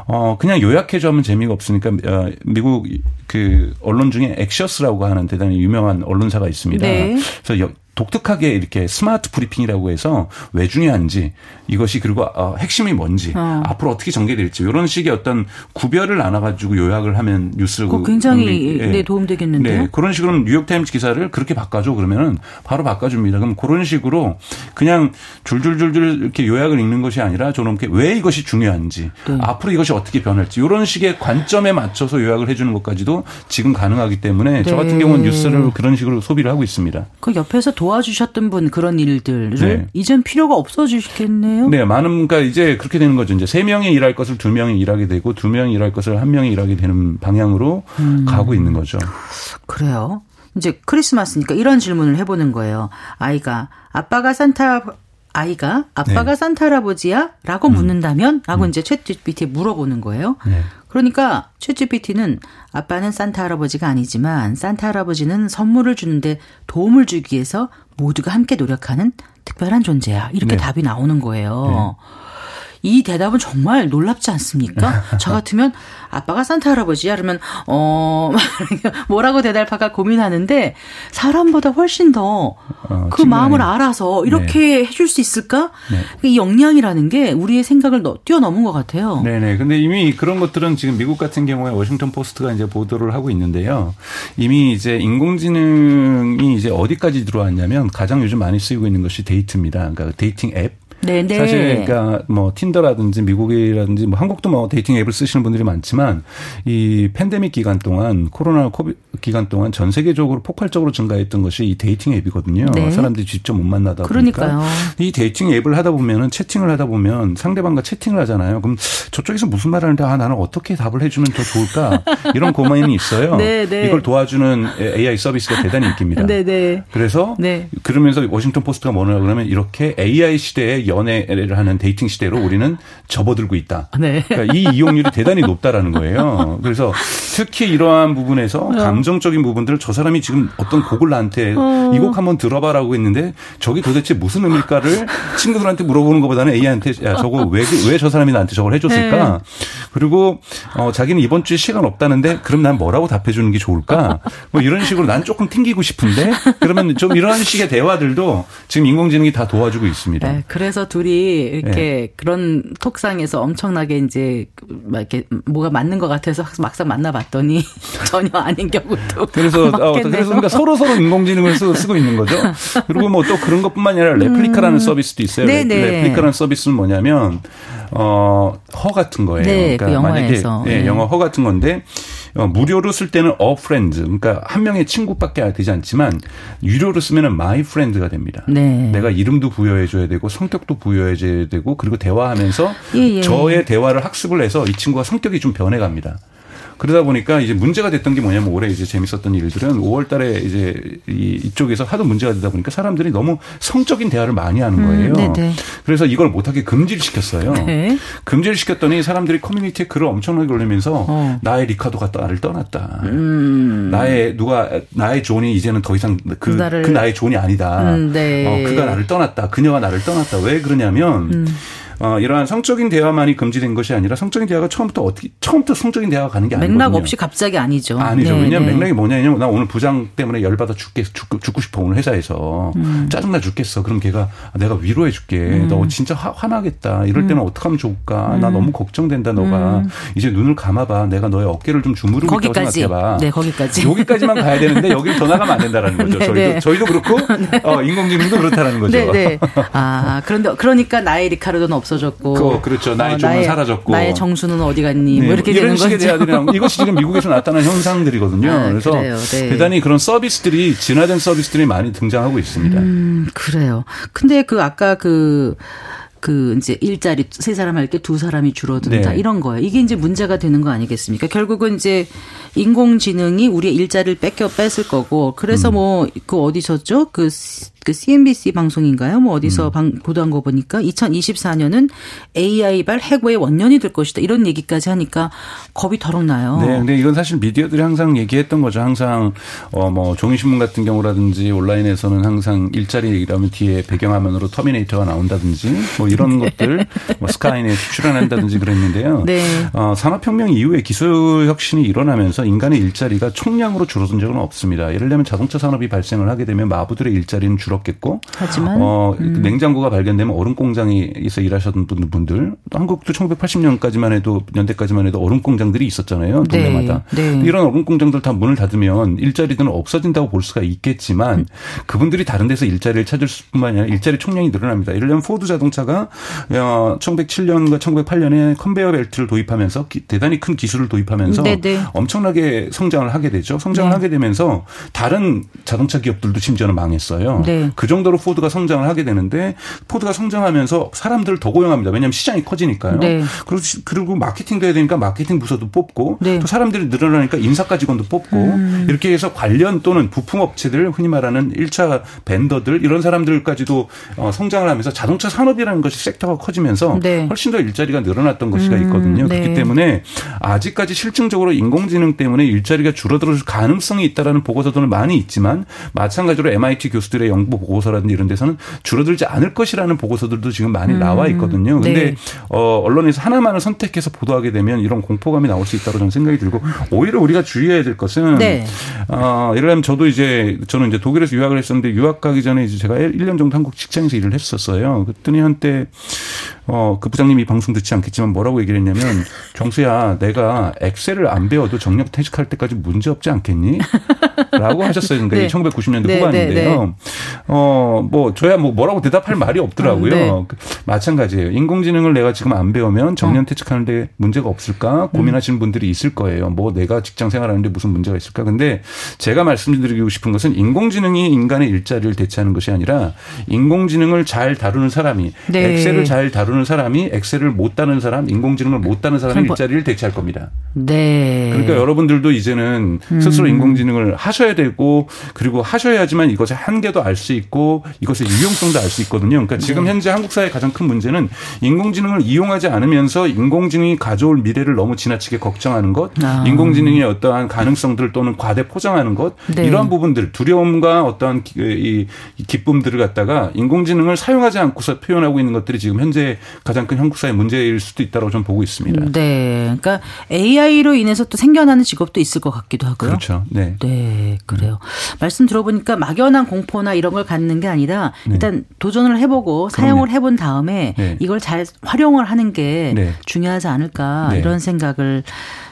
[SPEAKER 3] 어 그냥 요약해줘 하면 재미가 없으니까 어, 미국 그 언론 중에 Axios라고 하는 대단히 유명한 언론사가 있습니다.
[SPEAKER 1] 네.
[SPEAKER 3] 그래서 여- 독특하게 이렇게 스마트 브리핑이라고 해서 왜 중요한지 이것이 그리고 어, 핵심이 뭔지
[SPEAKER 1] 어.
[SPEAKER 3] 앞으로 어떻게 전개될지 이런 식의 어떤 구별을 나눠가지고 요약을 하면 뉴스
[SPEAKER 1] 그거 굉장히
[SPEAKER 3] 예.
[SPEAKER 1] 네, 도움되겠는데요?
[SPEAKER 3] 네, 그런 식으로 뉴욕타임즈 기사를 그렇게 바꿔줘 그러면은 바로 바꿔줍니다. 그럼 그런 식으로 그냥 줄줄줄줄 이렇게 요약을 읽는 것이 아니라 저는 이렇게 왜 이것이 중요한지
[SPEAKER 1] 네.
[SPEAKER 3] 앞으로 이것이 어떻게 변할지 이런 식의 관점에 맞춰서 요약을 해주는 것까지도 지금 가능하기 때문에 저 같은
[SPEAKER 1] 네.
[SPEAKER 3] 경우는 뉴스를 그런 식으로 소비를 하고 있습니다.
[SPEAKER 1] 그 옆에서 도와주셨던 분 그런 일들을
[SPEAKER 3] 네.
[SPEAKER 1] 이젠 필요가 없어지겠네요.
[SPEAKER 3] 네, 많은 그러니까 이제 그렇게 되는 거죠. 이제 세 명이 일할 것을 두 명이 일하게 되고 두 명이 일할 것을 한 명이 일하게 되는 방향으로
[SPEAKER 1] 음.
[SPEAKER 3] 가고 있는 거죠.
[SPEAKER 1] 그래요. 이제 크리스마스니까 이런 질문을 해보는 거예요. 아이가 아빠가 산타 아이가 아빠가
[SPEAKER 3] 네.
[SPEAKER 1] 산타 할아버지야?라고 묻는다면? 라고 이제 챗 GPT에 물어보는 거예요.
[SPEAKER 3] 네.
[SPEAKER 1] 그러니까 챗 GPT는 아빠는 산타 할아버지가 아니지만 산타 할아버지는 선물을 주는데 도움을 주기 위해서 모두가 함께 노력하는 특별한 존재야. 이렇게
[SPEAKER 3] 네.
[SPEAKER 1] 답이 나오는 거예요. 이 대답은 정말 놀랍지 않습니까? 저 같으면 아빠가 산타 할아버지야 그러면 어 뭐라고 대답할까 고민하는데 사람보다 훨씬 더 그
[SPEAKER 3] 어, 측면이-
[SPEAKER 1] 마음을 알아서 이렇게 해줄 수 있을까?
[SPEAKER 3] 네.
[SPEAKER 1] 이 역량이라는 게 우리의 생각을 너- 뛰어넘은 것 같아요.
[SPEAKER 3] 네네. 근데 이미 그런 것들은 지금 미국 같은 경우에 워싱턴 포스트가 이제 보도를 하고 있는데요. 이미 이제 인공지능이 이제 어디까지 들어왔냐면 가장 요즘 많이 쓰이고 있는 것이 데이트입니다. 그러니까 dating 앱.
[SPEAKER 1] 네, 네.
[SPEAKER 3] 사실 그러니까 뭐 틴더라든지 미국이라든지 뭐 한국도 뭐 dating 앱을 쓰시는 분들이 많지만 이 팬데믹 기간 동안 코로나 COVID 기간 동안 전 세계적으로 폭발적으로 증가했던 것이 이 dating 앱이거든요.
[SPEAKER 1] 네.
[SPEAKER 3] 사람들이 직접 못 만나다 보니까
[SPEAKER 1] 그러니까요.
[SPEAKER 3] 이 dating 앱을 하다 보면은 채팅을 하다 보면 상대방과 채팅을 하잖아요. 그럼 저쪽에서 무슨 말 하는데 아 나는 어떻게 답을 해주면 더 좋을까 이런 고민이 있어요.
[SPEAKER 1] 네, 네.
[SPEAKER 3] 이걸 도와주는 AI 서비스가 대단히 인기입니다.
[SPEAKER 1] 네, 네.
[SPEAKER 3] 그래서
[SPEAKER 1] 네.
[SPEAKER 3] 그러면서 워싱턴 포스트가 뭐냐고 그러면 이렇게 AI 시대에 연애를 하는 dating 시대로 우리는 접어들고 있다.
[SPEAKER 1] 네.
[SPEAKER 3] 그러니까 이 이용률이 대단히 높다라는 거예요. 그래서 특히 이러한 부분에서
[SPEAKER 1] 어.
[SPEAKER 3] 감정적인 부분들을 저 사람이 지금 어떤 곡을 나한테
[SPEAKER 1] 어.
[SPEAKER 3] 이곡 한번 들어봐라고 했는데 저게 도대체 무슨 의미일까를 친구들한테 물어보는 것보다는 A한테 야 저거 왜 왜 저 사람이 나한테 저걸 해줬을까?
[SPEAKER 1] 네.
[SPEAKER 3] 그리고 어 자기는 이번 주에 시간 없다는데 그럼 난 뭐라고 답해주는 게 좋을까? 뭐 이런 식으로 난 조금 튕기고 싶은데 그러면 좀 이런 식의 대화들도 지금 인공지능이 다 도와주고 있습니다.
[SPEAKER 1] 네, 그래서 둘이 이렇게
[SPEAKER 3] 네.
[SPEAKER 1] 그런 톡상에서 엄청나게 이제 막 이렇게 뭐가 맞는 것 같아서 막상 만나봤더니 전혀 아닌 경우도
[SPEAKER 3] 그래서 어. 그래서 그러니까 서로 서로 인공지능을 쓰, 쓰고 있는 거죠. 그리고 뭐 또 그런 것뿐만 아니라 레플리카라는 서비스도 있어요.
[SPEAKER 1] 음. 네네.
[SPEAKER 3] 레플리카라는 서비스는 뭐냐면 어허 같은 거예요.
[SPEAKER 1] 네, 그 영화에서.
[SPEAKER 3] 만약에 예,
[SPEAKER 1] 네.
[SPEAKER 3] 영어 허 같은 건데 어, 무료로 쓸 때는 a friend 그러니까 한 명의 친구밖에 되지 않지만 유료로 쓰면은 my friend가 됩니다.
[SPEAKER 1] 네.
[SPEAKER 3] 내가 이름도 부여해 줘야 되고 성격도 부여해 줘야 되고 그리고 대화하면서
[SPEAKER 1] 예, 예.
[SPEAKER 3] 저의 대화를 학습을 해서 이 친구가 성격이 좀 변해 갑니다. 그러다 보니까 이제 문제가 됐던 게 뭐냐면 올해 이제 재밌었던 일들은 5월 달에 이제 이 이쪽에서 하도 문제가 되다 보니까 사람들이 너무 성적인 대화를 많이 하는 거예요.
[SPEAKER 1] 음.
[SPEAKER 3] 그래서 이걸 못하게 금지를 시켰어요.
[SPEAKER 1] 네.
[SPEAKER 3] 금지를 시켰더니 사람들이 커뮤니티에 글을 엄청나게 올리면서
[SPEAKER 1] 어.
[SPEAKER 3] 나의 리카도가 나를 떠났다.
[SPEAKER 1] 음.
[SPEAKER 3] 나의 누가 나의 존이 이제는 더 이상 그, 그 나의 존이 아니다.
[SPEAKER 1] 음, 네.
[SPEAKER 3] 어, 그가 나를 떠났다. 그녀가 나를 떠났다. 왜 그러냐면
[SPEAKER 1] 음.
[SPEAKER 3] 어, 이러한 성적인 대화만이 금지된 것이 아니라 성적인 대화가 처음부터 어떻게 처음부터 성적인 대화가 가는 게 아니거든요.
[SPEAKER 1] 맥락 없이 갑자기 아니죠.
[SPEAKER 3] 아니죠.
[SPEAKER 1] 네,
[SPEAKER 3] 왜냐면
[SPEAKER 1] 네.
[SPEAKER 3] 맥락이 뭐냐면 나 오늘 부장 때문에 열받아 죽겠 죽고, 죽고 싶어 오늘 회사에서
[SPEAKER 1] 음.
[SPEAKER 3] 짜증나 죽겠어. 그럼 걔가 내가 위로해 줄게. 너 진짜 화, 화나겠다. 이럴
[SPEAKER 1] 음.
[SPEAKER 3] 때는 어떻게 하면 좋을까? 나 너무 걱정된다. 너가 이제 눈을 감아봐. 내가 너의 어깨를 좀 주무르고 있다고
[SPEAKER 1] 거기까지.
[SPEAKER 3] 생각해봐.
[SPEAKER 1] 네, 거기까지.
[SPEAKER 3] 여기까지만 가야 되는데 여기를 더 나가면 안 된다라는 거죠.
[SPEAKER 1] 네,
[SPEAKER 3] 저희도
[SPEAKER 1] 네.
[SPEAKER 3] 저희도 그렇고 어, 인공지능도 그렇다는 거죠.
[SPEAKER 1] 네, 네. 아, 그런데 그러니까 나의 리카르도는 없어 졌고.
[SPEAKER 3] 그, 그렇죠. 나의 존은 사라졌고.
[SPEAKER 1] 나의 정수는 어디 갔니? 뭐
[SPEAKER 3] 네,
[SPEAKER 1] 이렇게
[SPEAKER 3] 이런
[SPEAKER 1] 되는
[SPEAKER 3] 식의 나오고 이것이 지금 미국에서 나타난 현상들이거든요.
[SPEAKER 1] 아,
[SPEAKER 3] 그래서.
[SPEAKER 1] 네.
[SPEAKER 3] 대단히 그런 서비스들이 진화된 서비스들이 많이 등장하고 있습니다.
[SPEAKER 1] 음, 그래요. 근데 그 아까 그, 그 이제 일자리 세 사람 할 때 두 사람이 줄어든다
[SPEAKER 3] 네.
[SPEAKER 1] 이런 거예요. 이게 이제 문제가 되는 거 아니겠습니까? 결국은 이제 인공지능이 우리의 일자리를 뺏겨 뺏을 거고 그래서
[SPEAKER 3] 음.
[SPEAKER 1] 뭐그 어디서죠? 그, 그 CNBC 방송인가요? 뭐 어디서
[SPEAKER 3] 음.
[SPEAKER 1] 방, 보도한 거 보니까 2024년은 AI발 해고의 원년이 될 것이다 이런 얘기까지 하니까 겁이 더럭 나요.
[SPEAKER 3] 네, 근데 이건 사실 미디어들이 항상 얘기했던 거죠. 항상 어 뭐 종이신문 같은 경우라든지 온라인에서는 항상 일자리 얘기라면 뒤에 배경화면으로 터미네이터가 나온다든지 뭐 이런 것들, 뭐 스카이넷 출연한다든지 그랬는데요.
[SPEAKER 1] 네.
[SPEAKER 3] 어, 산업혁명 이후에 기술 혁신이 일어나면서 인간의 일자리가 총량으로 줄어든 적은 없습니다. 예를 들면 자동차 산업이 발생을 하게 되면 마부들의 일자리는 줄 었겠고,
[SPEAKER 1] 하지만
[SPEAKER 3] 어, 냉장고가 발견되면 얼음 공장에서 일하셨던 분들, 또 한국도 1980년까지만 해도 년대까지만 해도 얼음 공장들이 있었잖아요.
[SPEAKER 1] 네.
[SPEAKER 3] 동네마다.
[SPEAKER 1] 네.
[SPEAKER 3] 이런 얼음 공장들 다 문을 닫으면 일자리들은 없어진다고 볼 수가 있겠지만 그분들이 다른 데서 일자리를 찾을 뿐만 아니라 일자리 총량이 늘어납니다. 예를 들면 포드 자동차가 어, 1907년과 1908년에 컨베이어 벨트를 도입하면서 기- 대단히 큰 기술을 도입하면서
[SPEAKER 1] 네네.
[SPEAKER 3] 엄청나게 성장을 하게 되죠. 성장을
[SPEAKER 1] 네.
[SPEAKER 3] 하게 되면서 다른 자동차 기업들도 심지어는 망했어요.
[SPEAKER 1] 네.
[SPEAKER 3] 그 정도로 포드가 성장을 하게 되는데 포드가 성장하면서 사람들을 더 고용합니다. 왜냐하면 시장이 커지니까요.
[SPEAKER 1] 네.
[SPEAKER 3] 그리고 시- 그리고 마케팅도 해야 되니까 마케팅 부서도 뽑고
[SPEAKER 1] 네. 음.
[SPEAKER 3] 또 사람들이 늘어나니까 인사과 직원도 뽑고 이렇게 해서 관련 또는 부품 업체들 흔히 말하는 1차 벤더들 이런 사람들까지도 어, 성장을 하면서 자동차 산업이라는 것이 섹터가 커지면서
[SPEAKER 1] 네.
[SPEAKER 3] 훨씬 더 일자리가 늘어났던 것이가 있거든요.
[SPEAKER 1] 네.
[SPEAKER 3] 그렇기 때문에 아직까지 실증적으로 인공지능 때문에 일자리가 줄어들 가능성이 있다라는 보고서들은 많이 있지만 마찬가지로 MIT 교수들의 연구 보고서라든지 이런 데서는 줄어들지 않을 것이라는 보고서들도 지금 많이 나와 있거든요. 근데
[SPEAKER 1] 네.
[SPEAKER 3] 어, 언론에서 하나만을 선택해서 보도하게 되면 이런 공포감이 나올 수 있다고 저는 생각이 들고 오히려 우리가 주의해야 될 것은
[SPEAKER 1] 네.
[SPEAKER 3] 어, 예를 들면 저도 이제 저는 이제 독일에서 유학을 했었는데 유학 가기 전에 이제 제가 1년 정도 한국 직장에서 일을 했었어요. 그랬더니 한때 어, 그 부장님이 방송 듣지 않겠지만 뭐라고 얘기를 했냐면 경수야 내가 엑셀을 안 배워도 정력 퇴직할 때까지 문제 없지 않겠니? 라고 하셨어요. 그러니까
[SPEAKER 1] 네.
[SPEAKER 3] 1990년대
[SPEAKER 1] 네,
[SPEAKER 3] 후반인데요.
[SPEAKER 1] 네, 네.
[SPEAKER 3] 어, 뭐 저야 뭐 뭐라고 대답할 말이 없더라고요.
[SPEAKER 1] 네.
[SPEAKER 3] 그 마찬가지예요. 인공지능을 내가 지금 안 배우면 정년 퇴직하는데 문제가 없을까 고민하시는 분들이 있을 거예요. 뭐 내가 직장 생활하는데 무슨 문제가 있을까? 근데 제가 말씀드리고 싶은 것은 인공지능이 인간의 일자리를 대체하는 것이 아니라 인공지능을 잘 다루는 사람이
[SPEAKER 1] 네.
[SPEAKER 3] 엑셀을 잘 다루는 사람이 엑셀을 못 다루는 사람, 인공지능을 못 다루는 사람이
[SPEAKER 1] 뭐-
[SPEAKER 3] 일자리를 대체할 겁니다.
[SPEAKER 1] 네.
[SPEAKER 3] 그러니까 여러분들도 이제는 스스로 인공지능을 하셔야 되고 그리고 하셔야지만 이것의 한계도 알 수수 있고 이것의 유용성도 알 수 있거든요. 그러니까 지금 네. 현재 한국 사회의 가장 큰 문제는 인공지능을 이용하지 않으면서 인공지능이 가져올 미래를 너무 지나치게 걱정하는 것, 아. 인공지능의 어떠한 가능성들 또는 과대 포장하는 것 네. 이러한 부분들 두려움과 어떠한 이 기쁨들을 갖다가 인공지능을 사용하지 않고서 표현하고 있는 것들이 지금 현재 가장 큰 한국 사회 문제일 수도 있다고 저는 보고 있습니다.
[SPEAKER 1] 네, 그러니까 AI로 인해서 또 생겨나는 직업도 있을 것 같기도 하고요.
[SPEAKER 3] 그렇죠. 네,
[SPEAKER 1] 네, 그래요. 말씀 들어보니까 막연한 공포나 이런 걸 갖는 게 아니라 네. 일단 도전을 해보고 사용을 해본 다음에 네. 이걸 잘 활용을 하는 게 네. 중요하지 않을까 네. 이런 생각을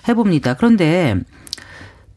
[SPEAKER 1] 해봅니다. 그런데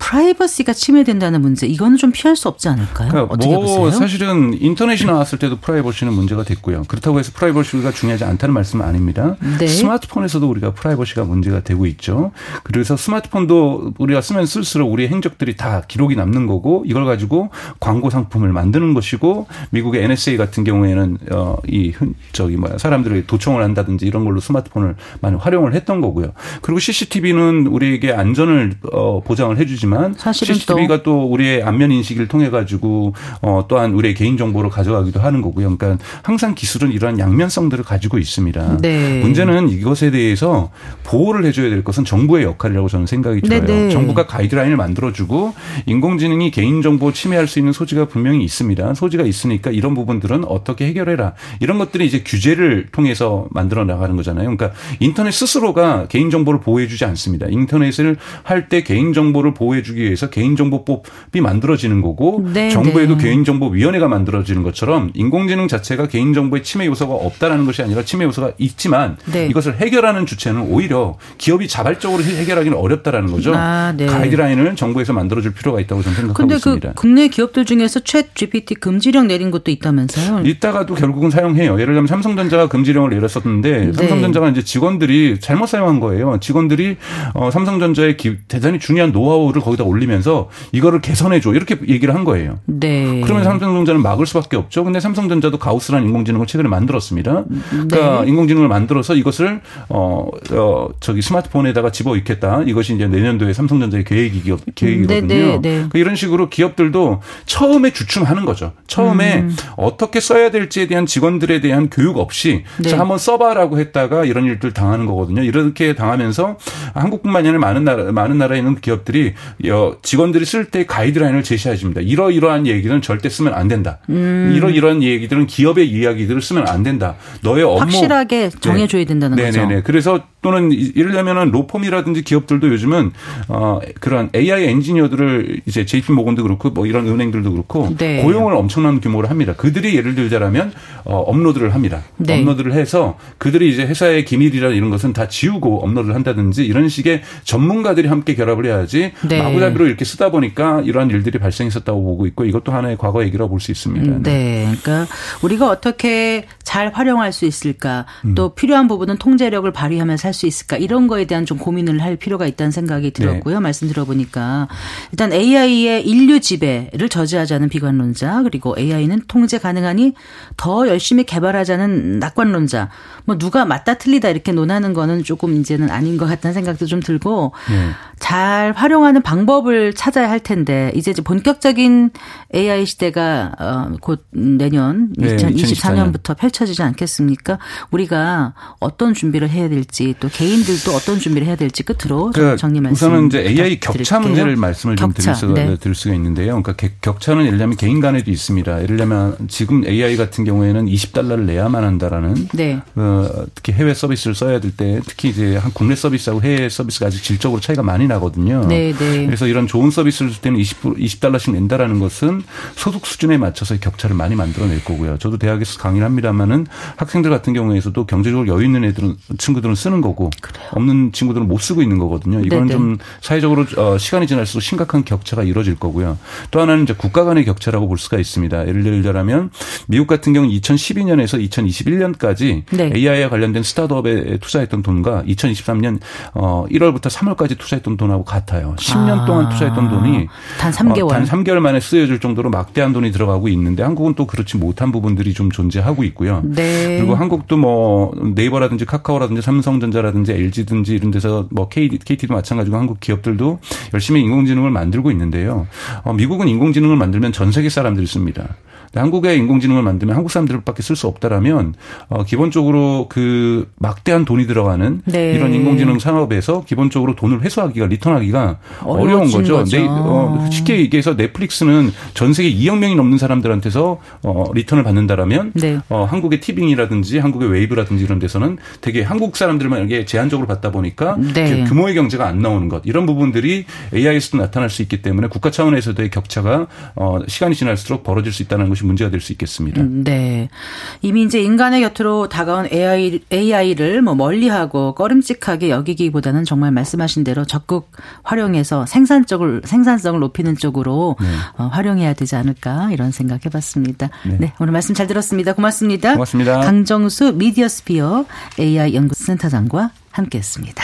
[SPEAKER 1] 프라이버시가 침해된다는 문제 이거는 좀 피할 수 없지 않을까요? 그러니까 어떻게 뭐 보세요?
[SPEAKER 3] 사실은 인터넷이 나왔을 때도 프라이버시는 문제가 됐고요. 그렇다고 해서 프라이버시가 중요하지 않다는 말씀은 아닙니다. 네. 스마트폰에서도 우리가 프라이버시가 문제가 되고 있죠. 그래서 스마트폰도 우리가 쓰면 쓸수록 우리의 행적들이 다 기록이 남는 거고 이걸 가지고 광고 상품을 만드는 것이고 미국의 NSA 같은 경우에는 어이 저기 뭐야 사람들이 도청을 한다든지 이런 걸로 스마트폰을 많이 활용을 했던 거고요. 그리고 CCTV는 우리에게 안전을 어 보장을 해주지만 있지만 CCTV가 또, 또 우리의 안면 인식을 통해 가지고 어 또한 우리의 개인 정보를 가져가기도 하는 거고요. 그러니까 항상 기술은 이러한 양면성들을 가지고 있습니다. 네. 문제는 이것에 대해서 보호를 해줘야 될 것은 정부의 역할이라고 저는 생각이 들어요. 네네. 네. 정부가 가이드라인을 만들어주고 인공지능이 개인 정보 침해할 수 있는 소지가 분명히 있습니다. 소지가 있으니까 이런 부분들은 어떻게 해결해라 이런 것들이 이제 규제를 통해서 만들어 나가는 거잖아요. 그러니까 인터넷 스스로가 개인 정보를 보호해주지 않습니다. 인터넷을 할 때 개인 정보를 보호해 주기 위해서 개인정보법이 만들어지는 거고 네, 정부에도 네. 개인정보위원회가 만들어지는 것처럼 인공지능 자체가 개인정보의 침해 요소가 없다라는 것이 아니라 침해 요소가 있지만 네. 이것을 해결하는 주체는 오히려 기업이 자발적으로 해결하기는 어렵다라는 거죠. 아, 네. 가이드라인을 정부에서 만들어줄 필요가 있다고 저는 생각하고 그 있습니다.
[SPEAKER 1] 그 국내 기업들 중에서 챗 GPT 금지령 내린 것도 있다면서요?
[SPEAKER 3] 이따가도 결국은 사용해요. 예를 들면 삼성전자가 금지령을 내렸었는데 네. 삼성전자가 이제 직원들이 잘못 사용한 거예요. 직원들이 어, 삼성전자의 대단히 중요한 노하우를 거기다 올리면서 이거를 개선해 줘 이렇게 얘기를 한 거예요. 네. 그러면 삼성전자는 막을 수밖에 없죠. 근데 삼성전자도 가우스라는 인공지능을 최근에 만들었습니다. 그러니까 네. 인공지능을 만들어서 이것을 어, 어 저기 스마트폰에다가 집어 넣겠다. 이것이 이제 내년도에 삼성전자의 계획이 계획이거든요. 네, 네, 네. 그러니까 이런 식으로 기업들도 처음에 주춤하는 거죠. 처음에 음. 어떻게 써야 될지에 대한 직원들에 대한 교육 없이 네. 자 한번 써봐라고 했다가 이런 일들 당하는 거거든요. 이렇게 당하면서 한국뿐만 아니라 많은 나라 많은 나라에 있는 기업들이 직원들이 쓸 때 가이드라인을 제시해 줍니다. 이러이러한 얘기는 절대 쓰면 안 된다. 음. 이러이러한 얘기들은 기업의 이야기들을 쓰면 안 된다. 너의 업무
[SPEAKER 1] 확실하게 정해줘야 된다는 네. 거죠. 네네네.
[SPEAKER 3] 그래서 또는 이를려면은 로펌이라든지 기업들도 요즘은 어 그런 AI 엔지니어들을 이제 JP 모건도 그렇고 뭐 이런 은행들도 그렇고 네. 고용을 엄청난 규모로 합니다. 그들이 예를 들자라면 어 업로드를 합니다. 네. 업로드를 해서 그들이 이제 회사의 기밀이나 이런 것은 다 지우고 업로드를 한다든지 이런 식의 전문가들이 함께 결합을 해야지 네. 마구잡이로 이렇게 쓰다 보니까 이러한 일들이 발생했었다고 보고 있고 이것도 하나의 과거 얘기라고 볼 수 있습니다.
[SPEAKER 1] 음, 네. 그러니까 우리가 어떻게 잘 활용할 수 있을까 음. 또 필요한 부분은 통제력을 발휘하면 살수 있을까 이런 거에 대한 좀 고민을 할 필요가 있다는 생각이 들었고요. 네. 말씀 들어보니까 일단 AI의 인류 지배를 저지하자는 비관론자 그리고 AI는 통제 가능하니 더 열심히 개발하자는 낙관론자 뭐 누가 맞다 틀리다 이렇게 논하는 거는 조금 이제는 아닌 것 같다는 생각도 좀 들고 네. 잘 활용하는 방법을 찾아야 할 텐데 이제 본격적인 AI 시대가 어, 곧 내년 네, 2024년부터 펼쳐 지지 않겠습니까? 우리가 어떤 준비를 해야 될지 또 개인들도 어떤 준비를 해야 될지 끝으로 그러니까 정리 말씀
[SPEAKER 3] 우선은 이제 AI 격차 문제를 말씀을 좀 드릴 수가, 네. 드릴 수가 있는데요. 그러니까 격차는 예를 들면 개인 간에도 있습니다. 예를 들면 지금 AI 같은 경우에는 20달러를 내야만 한다라는 네. 어, 특히 해외 서비스를 써야 될 때 특히 이제 한 국내 서비스하고 해외 서비스가 아직 질적으로 차이가 많이 나거든요. 네, 네. 그래서 이런 좋은 서비스를 쓸 때는 20 20달러씩 낸다라는 것은 소득 수준에 맞춰서 격차를 많이 만들어낼 거고요. 저도 대학에서 강의를 합니다만은 학생들 같은 경우에서도 경제적으로 여유 있는 애들은 친구들은 쓰는 거고 그래요. 없는 친구들은 못 쓰고 있는 거거든요. 이거는 네네. 좀 사회적으로 어, 시간이 지날수록 심각한 격차가 이루어질 거고요. 또 하나는 이제 국가 간의 격차라고 볼 수가 있습니다. 예를 들자면 미국 같은 경우 는 2012년에서 2021년까지 네. AI와 관련된 스타트업에 투자했던 돈과 2023년 어 1월부터 3월까지 투자했던 돈하고 같아요. 10년 아. 동안 투자했던 돈이
[SPEAKER 1] 단 3개월 어,
[SPEAKER 3] 단 3개월 만에 쓰여질 정도로 막대한 돈이 들어가고 있는데 한국은 또 그렇지 못한 부분들이 좀 존재하고 있고요.
[SPEAKER 1] 네.
[SPEAKER 3] 그리고 한국도 뭐 네이버라든지 카카오라든지 삼성전자라든지 LG든지 이런 데서 뭐 KT, KT도 마찬가지고 한국 기업들도 열심히 인공지능을 만들고 있는데요. 어, 미국은 인공지능을 만들면 전 세계 사람들이 씁니다. 한국의 인공지능을 만들면 한국 사람들밖에 쓸 수 없다라면 어 기본적으로 그 막대한 돈이 들어가는 네. 이런 인공지능 산업에서 기본적으로 돈을 회수하기가 return하기가 어려운 거죠. 거죠. 네, 어, 쉽게 얘기해서 넷플릭스는 전 세계 2억 명이 넘는 사람들한테서 어 return을 받는다라면 네. 어 한국의 티빙이라든지 한국의 웨이브라든지 이런 데서는 되게 한국 사람들만 이게 제한적으로 받다 보니까 네. 규모의 경제가 안 나오는 것 이런 부분들이 AI에서도 나타날 수 있기 때문에 국가 차원에서도의 격차가 어 시간이 지날수록 벌어질 수 있다는 것이 문제가 될 수 있겠습니다.
[SPEAKER 1] 음, 네. 이미 이제 인간의 곁으로 다가온 AI, AI를 뭐 멀리하고 꺼림칙하게 여기기보다는 정말 말씀하신 대로 적극 활용해서 생산적을, 생산성을 높이는 쪽으로 네. 어, 활용해야 되지 않을까 이런 생각 해봤습니다. 네. 네. 오늘 말씀 잘 들었습니다. 고맙습니다.
[SPEAKER 3] 고맙습니다.
[SPEAKER 1] 강정수 미디어스피어 AI 연구센터장과 함께 했습니다.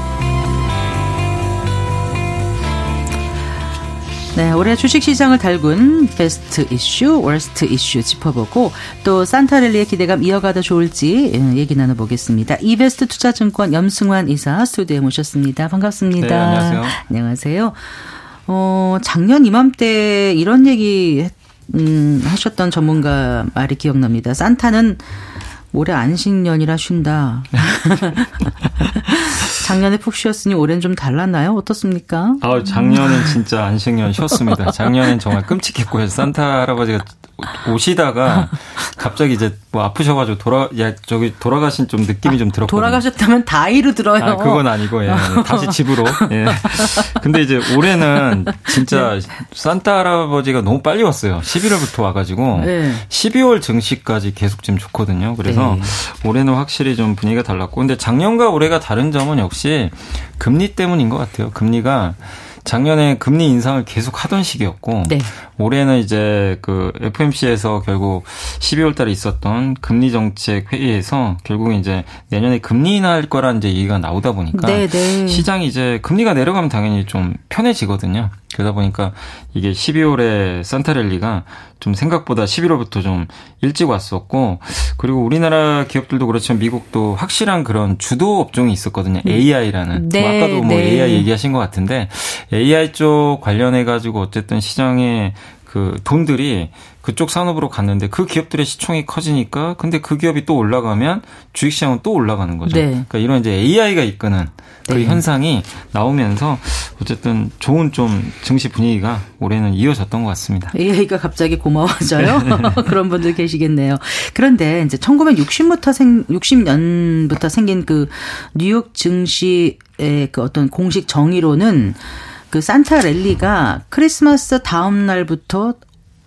[SPEAKER 1] 네, 올해 주식시장을 달군 베스트 이슈, 월스트 이슈 짚어보고 또 산타랠리의 기대감 이어가도 좋을지 예, 얘기 나눠보겠습니다. 이베스트 투자증권 염승환 이사 스튜디오에 모셨습니다. 반갑습니다. 네,
[SPEAKER 4] 안녕하세요.
[SPEAKER 1] 안녕하세요. 어, 작년 이맘때 이런 얘기 음, 하셨던 전문가 말이 기억납니다. 산타는 올해 안식년이라 쉰다. 작년에 푹 쉬었으니 올해는 좀 달랐나요? 어떻습니까?
[SPEAKER 4] 아, 작년엔 진짜 안식년 쉬었습니다. 작년엔 정말 끔찍했고요. 산타 할아버지가 오시다가 갑자기 이제 뭐 아프셔가지고 돌아 야 저기 돌아가신 좀 느낌이 아, 좀 들었거든요.
[SPEAKER 1] 돌아가셨다면 다이로 들어요.
[SPEAKER 4] 아, 그건 아니고 예. 다시 집으로. 예. 근데 이제 올해는 진짜 네. 산타 할아버지가 너무 빨리 왔어요. 11월부터 와가지고 네. 12월 증시까지 계속 지금 좋거든요. 그래서 네. 올해는 확실히 좀 분위기가 달랐고, 근데 작년과 올해가 다른 점은 역시 금리 때문인 것 같아요. 금리가 작년에 금리 인상을 계속 하던 시기였고 네. 올해는 이제 그 FMC에서 결국 12월 달에 있었던 금리 정책 회의에서 결국 이제 내년에 금리 인하할 거라는 이제 얘기가 나오다 보니까 네, 네. 시장이 이제 금리가 내려가면 당연히 좀 편해지거든요. 그러다 보니까 이게 12월에 산타랠리가 좀 생각보다 11월부터 좀 일찍 왔었고 그리고 우리나라 기업들도 그렇지만 미국도 확실한 그런 주도 업종이 있었거든요. AI라는. 음. 네, 뭐 아까도 뭐 네. AI 얘기하신 것 같은데 AI 쪽 관련해 가지고 어쨌든 시장에 그 돈들이 그쪽 산업으로 갔는데 그 기업들의 시총이 커지니까 근데 그 기업이 또 올라가면 주식 시장은 또 올라가는 거죠. 네. 그러니까 이런 이제 AI가 이끄는 그 네. 현상이 나오면서 어쨌든 좋은 좀 증시 분위기가 올해는 이어졌던 것 같습니다.
[SPEAKER 1] AI가 갑자기 고마워져요. 그런 분들 계시겠네요. 그런데 이제 1960부터 생 60년부터 생긴 그 뉴욕 증시의 그 어떤 공식 정의로는 그 산타 랠리가 크리스마스 다음 날부터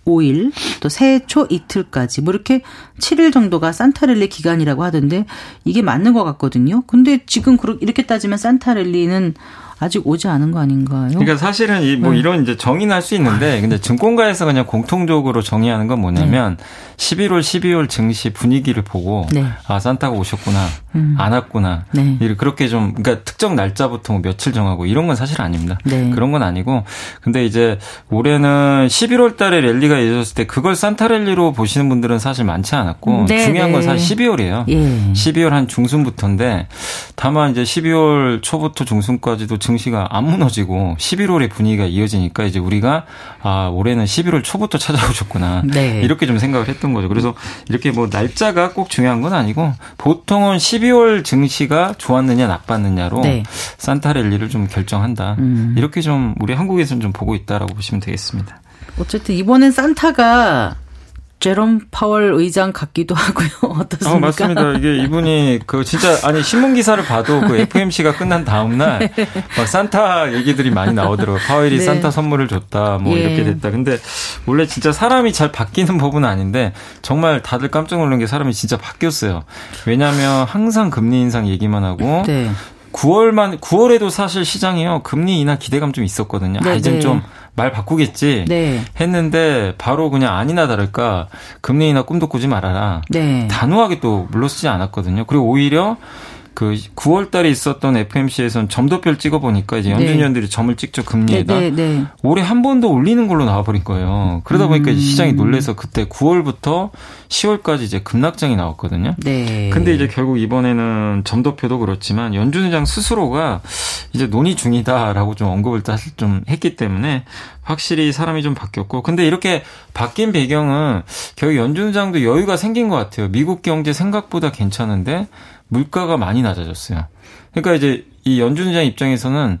[SPEAKER 1] 5일 또 새해 초 이틀까지 뭐 이렇게 7일 정도가 산타랠리 기간이라고 하던데 이게 맞는 것 같거든요. 근데 지금 이렇게 따지면 산타랠리는 아직 오지 않은 거 아닌가요?
[SPEAKER 4] 그러니까 사실은 이뭐 네. 이런 이제 정의는 할 수 있는데 근데 증권가에서 그냥 공통적으로 정의하는 건 뭐냐면 네. 11월, 12월 증시 분위기를 보고 네. 아 산타가 오셨구나, 음. 안 왔구나. 네. 그렇게 좀 그러니까 특정 날짜부터 뭐 며칠 정하고 이런 건 사실 아닙니다. 네. 그런 건 아니고 근데 이제 올해는 11월 달에 랠리가 이어졌을 때 그걸 산타 랠리로 보시는 분들은 사실 많지 않았고 네, 중요한 건 네. 사실 12월이에요. 예. 12월 한 중순부터인데 다만 이제 12월 초부터 중순까지도 증시가 안 무너지고 11월에 분위기가 이어지니까 이제 우리가 아 올해는 11월 초부터 찾아오셨구나 네. 이렇게 좀 생각을 했던. 했던 거죠. 그래서 이렇게 뭐 날짜가 꼭 중요한 건 아니고 보통은 12월 증시가 좋았느냐 나빴느냐로 네. 산타랠리를 좀 결정한다. 음. 이렇게 좀 우리 한국에서는 좀 보고 있다라고 보시면 되겠습니다.
[SPEAKER 1] 어쨌든 이번엔 산타가 제롬 파월 의장 같기도 하고요. 어떻습니까?
[SPEAKER 4] 어, 맞습니다. 이게 이분이 그 진짜 아니 신문 기사를 봐도 그 FMC가 끝난 다음 날막 네. 산타 얘기들이 많이 나오더라고요. 파월이 네. 산타 선물을 줬다. 뭐 예. 이렇게 됐다. 근데 원래 진짜 사람이 잘 바뀌는 법은 아닌데 정말 다들 깜짝 놀란 게 사람이 진짜 바뀌었어요. 왜냐하면 항상 금리 인상 얘기만 하고 네. 9월만 9월에도 사실 시장이요 금리 인하 기대감 좀 있었거든요. 아, 이젠 좀 말 바꾸겠지 네. 했는데 바로 그냥 아니나 다를까 금리 인하 꿈도 꾸지 말아라. 네. 단호하게 또 물러서지 않았거든요. 그리고 오히려 그 9월 달에 있었던 FMC에서는 점도표를 찍어 보니까 이제 연준위원들이 네. 점을 찍죠 금리에다. 네, 네, 네. 올해 한번더 올리는 걸로 나와 버린 거예요. 그러다 보니까 음. 시장이 놀래서 그때 9월부터 10월까지 이제 급락장이 나왔거든요. 네. 근데 이제 결국 이번에는 점도표도 그렇지만 연준 의장 스스로가 이제 논의 중이다라고 좀 언급을 사실 좀 했기 때문에 확실히 사람이 좀 바뀌었고 근데 이렇게 바뀐 배경은 결국 연준 의장도 여유가 생긴 것 같아요. 미국 경제 생각보다 괜찮은데 물가가 많이 낮아졌어요. 그러니까 이제 이 연준 의장 입장에서는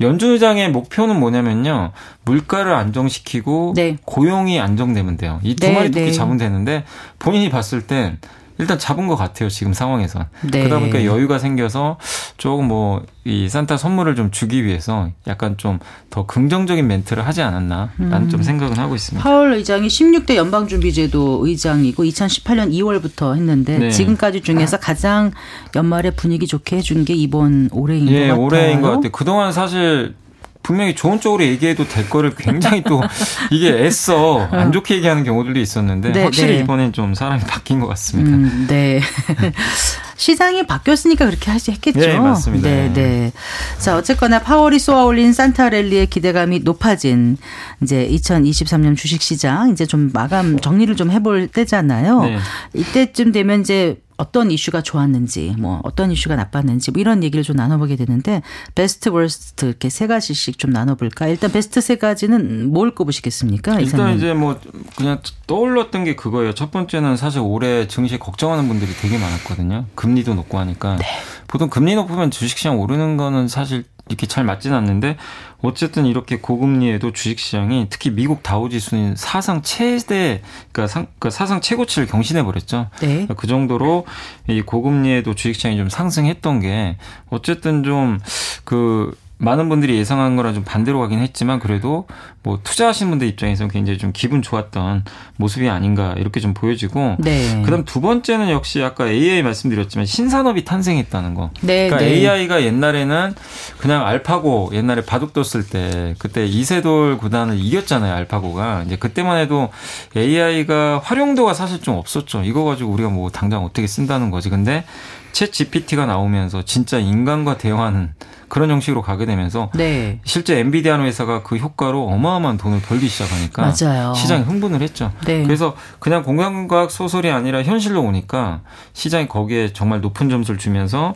[SPEAKER 4] 연준 의장의 목표는 뭐냐면요. 물가를 안정시키고 네. 고용이 안정되면 돼요. 이두 네, 마리 토끼 네. 잡으면 되는데 본인이 봤을 땐 일단 잡은 것 같아요. 지금 상황에서. 네. 그러다 보니까 여유가 생겨서 조금 뭐 이 산타 선물을 좀 주기 위해서 약간 좀 더 긍정적인 멘트를 하지 않았나라는 음. 좀 생각은 하고 있습니다.
[SPEAKER 1] 파월 의장이 16대 연방준비제도 의장이고 2018년 2월부터 했는데 네. 지금까지 중에서 가장 연말에 분위기 좋게 해준 게 이번 올해인 예, 것 같아요.
[SPEAKER 4] 올해인 것 같아요. 그동안 사실 분명히 좋은 쪽으로 얘기해도 될 거를 굉장히 또 이게 애써 안 좋게 얘기하는 경우들도 있었는데 네, 확실히 네. 이번엔 좀 사람이 바뀐 것 같습니다. 음,
[SPEAKER 1] 네. 시장이 바뀌었으니까 그렇게 하지 했겠죠.
[SPEAKER 4] 네, 맞습니다.
[SPEAKER 1] 네, 네. 자, 어쨌거나 파월이 쏘아올린 산타랠리의 기대감이 높아진 이제 2023년 주식 시장 이제 좀 마감 정리를 좀 해볼 때잖아요. 네. 이때쯤 되면 이제 어떤 이슈가 좋았는지, 뭐 어떤 이슈가 나빴는지 뭐 이런 얘기를 좀 나눠보게 되는데 베스트 월스트 이렇게 세 가지씩 좀 나눠볼까? 일단 베스트 세 가지는 뭘 꼽으시겠습니까?
[SPEAKER 4] 일단 이사님. 이제 뭐 그냥 떠올랐던 게 그거예요. 첫 번째는 사실 올해 증시 걱정하는 분들이 되게 많았거든요. 금리도 높고 하니까 네. 보통 금리 높으면 주식시장 오르는 거는 사실 이렇게 잘 맞지는 않는데 어쨌든 이렇게 고금리에도 주식시장이 특히 미국 다우지수는 사상 최대 그러니까, 상, 그러니까 사상 최고치를 경신해 버렸죠. 네. 그러니까 그 정도로 이 고금리에도 주식시장이 좀 상승했던 게 어쨌든 좀그 많은 분들이 예상한 거랑 좀 반대로 가긴 했지만 그래도 뭐 투자하신 분들 입장에서는 굉장히 좀 기분 좋았던 모습이 아닌가 이렇게 좀 보여지고 네. 그다음 두 번째는 역시 아까 AI 말씀드렸지만 신산업이 탄생했다는 거. 네, 그러니까 네. AI가 옛날에는 그냥 알파고 옛날에 바둑 뒀을 때 그때 이세돌 구단을 이겼잖아요 알파고가 이제 그때만 해도 AI가 활용도가 사실 좀 없었죠. 이거 가지고 우리가 뭐 당장 어떻게 쓴다는 거지. 근데 챗 GPT가 나오면서 진짜 인간과 대화하는 그런 형식으로 가게 되면서 네. 실제 엔비디아는 회사가 그 효과로 어마 어마한 돈을 벌기 시작하니까 맞아요. 시장이 흥분을 했죠. 네. 그래서 그냥 공간과학 소설이 아니라 현실로 오니까 시장이 거기에 정말 높은 점수를 주면서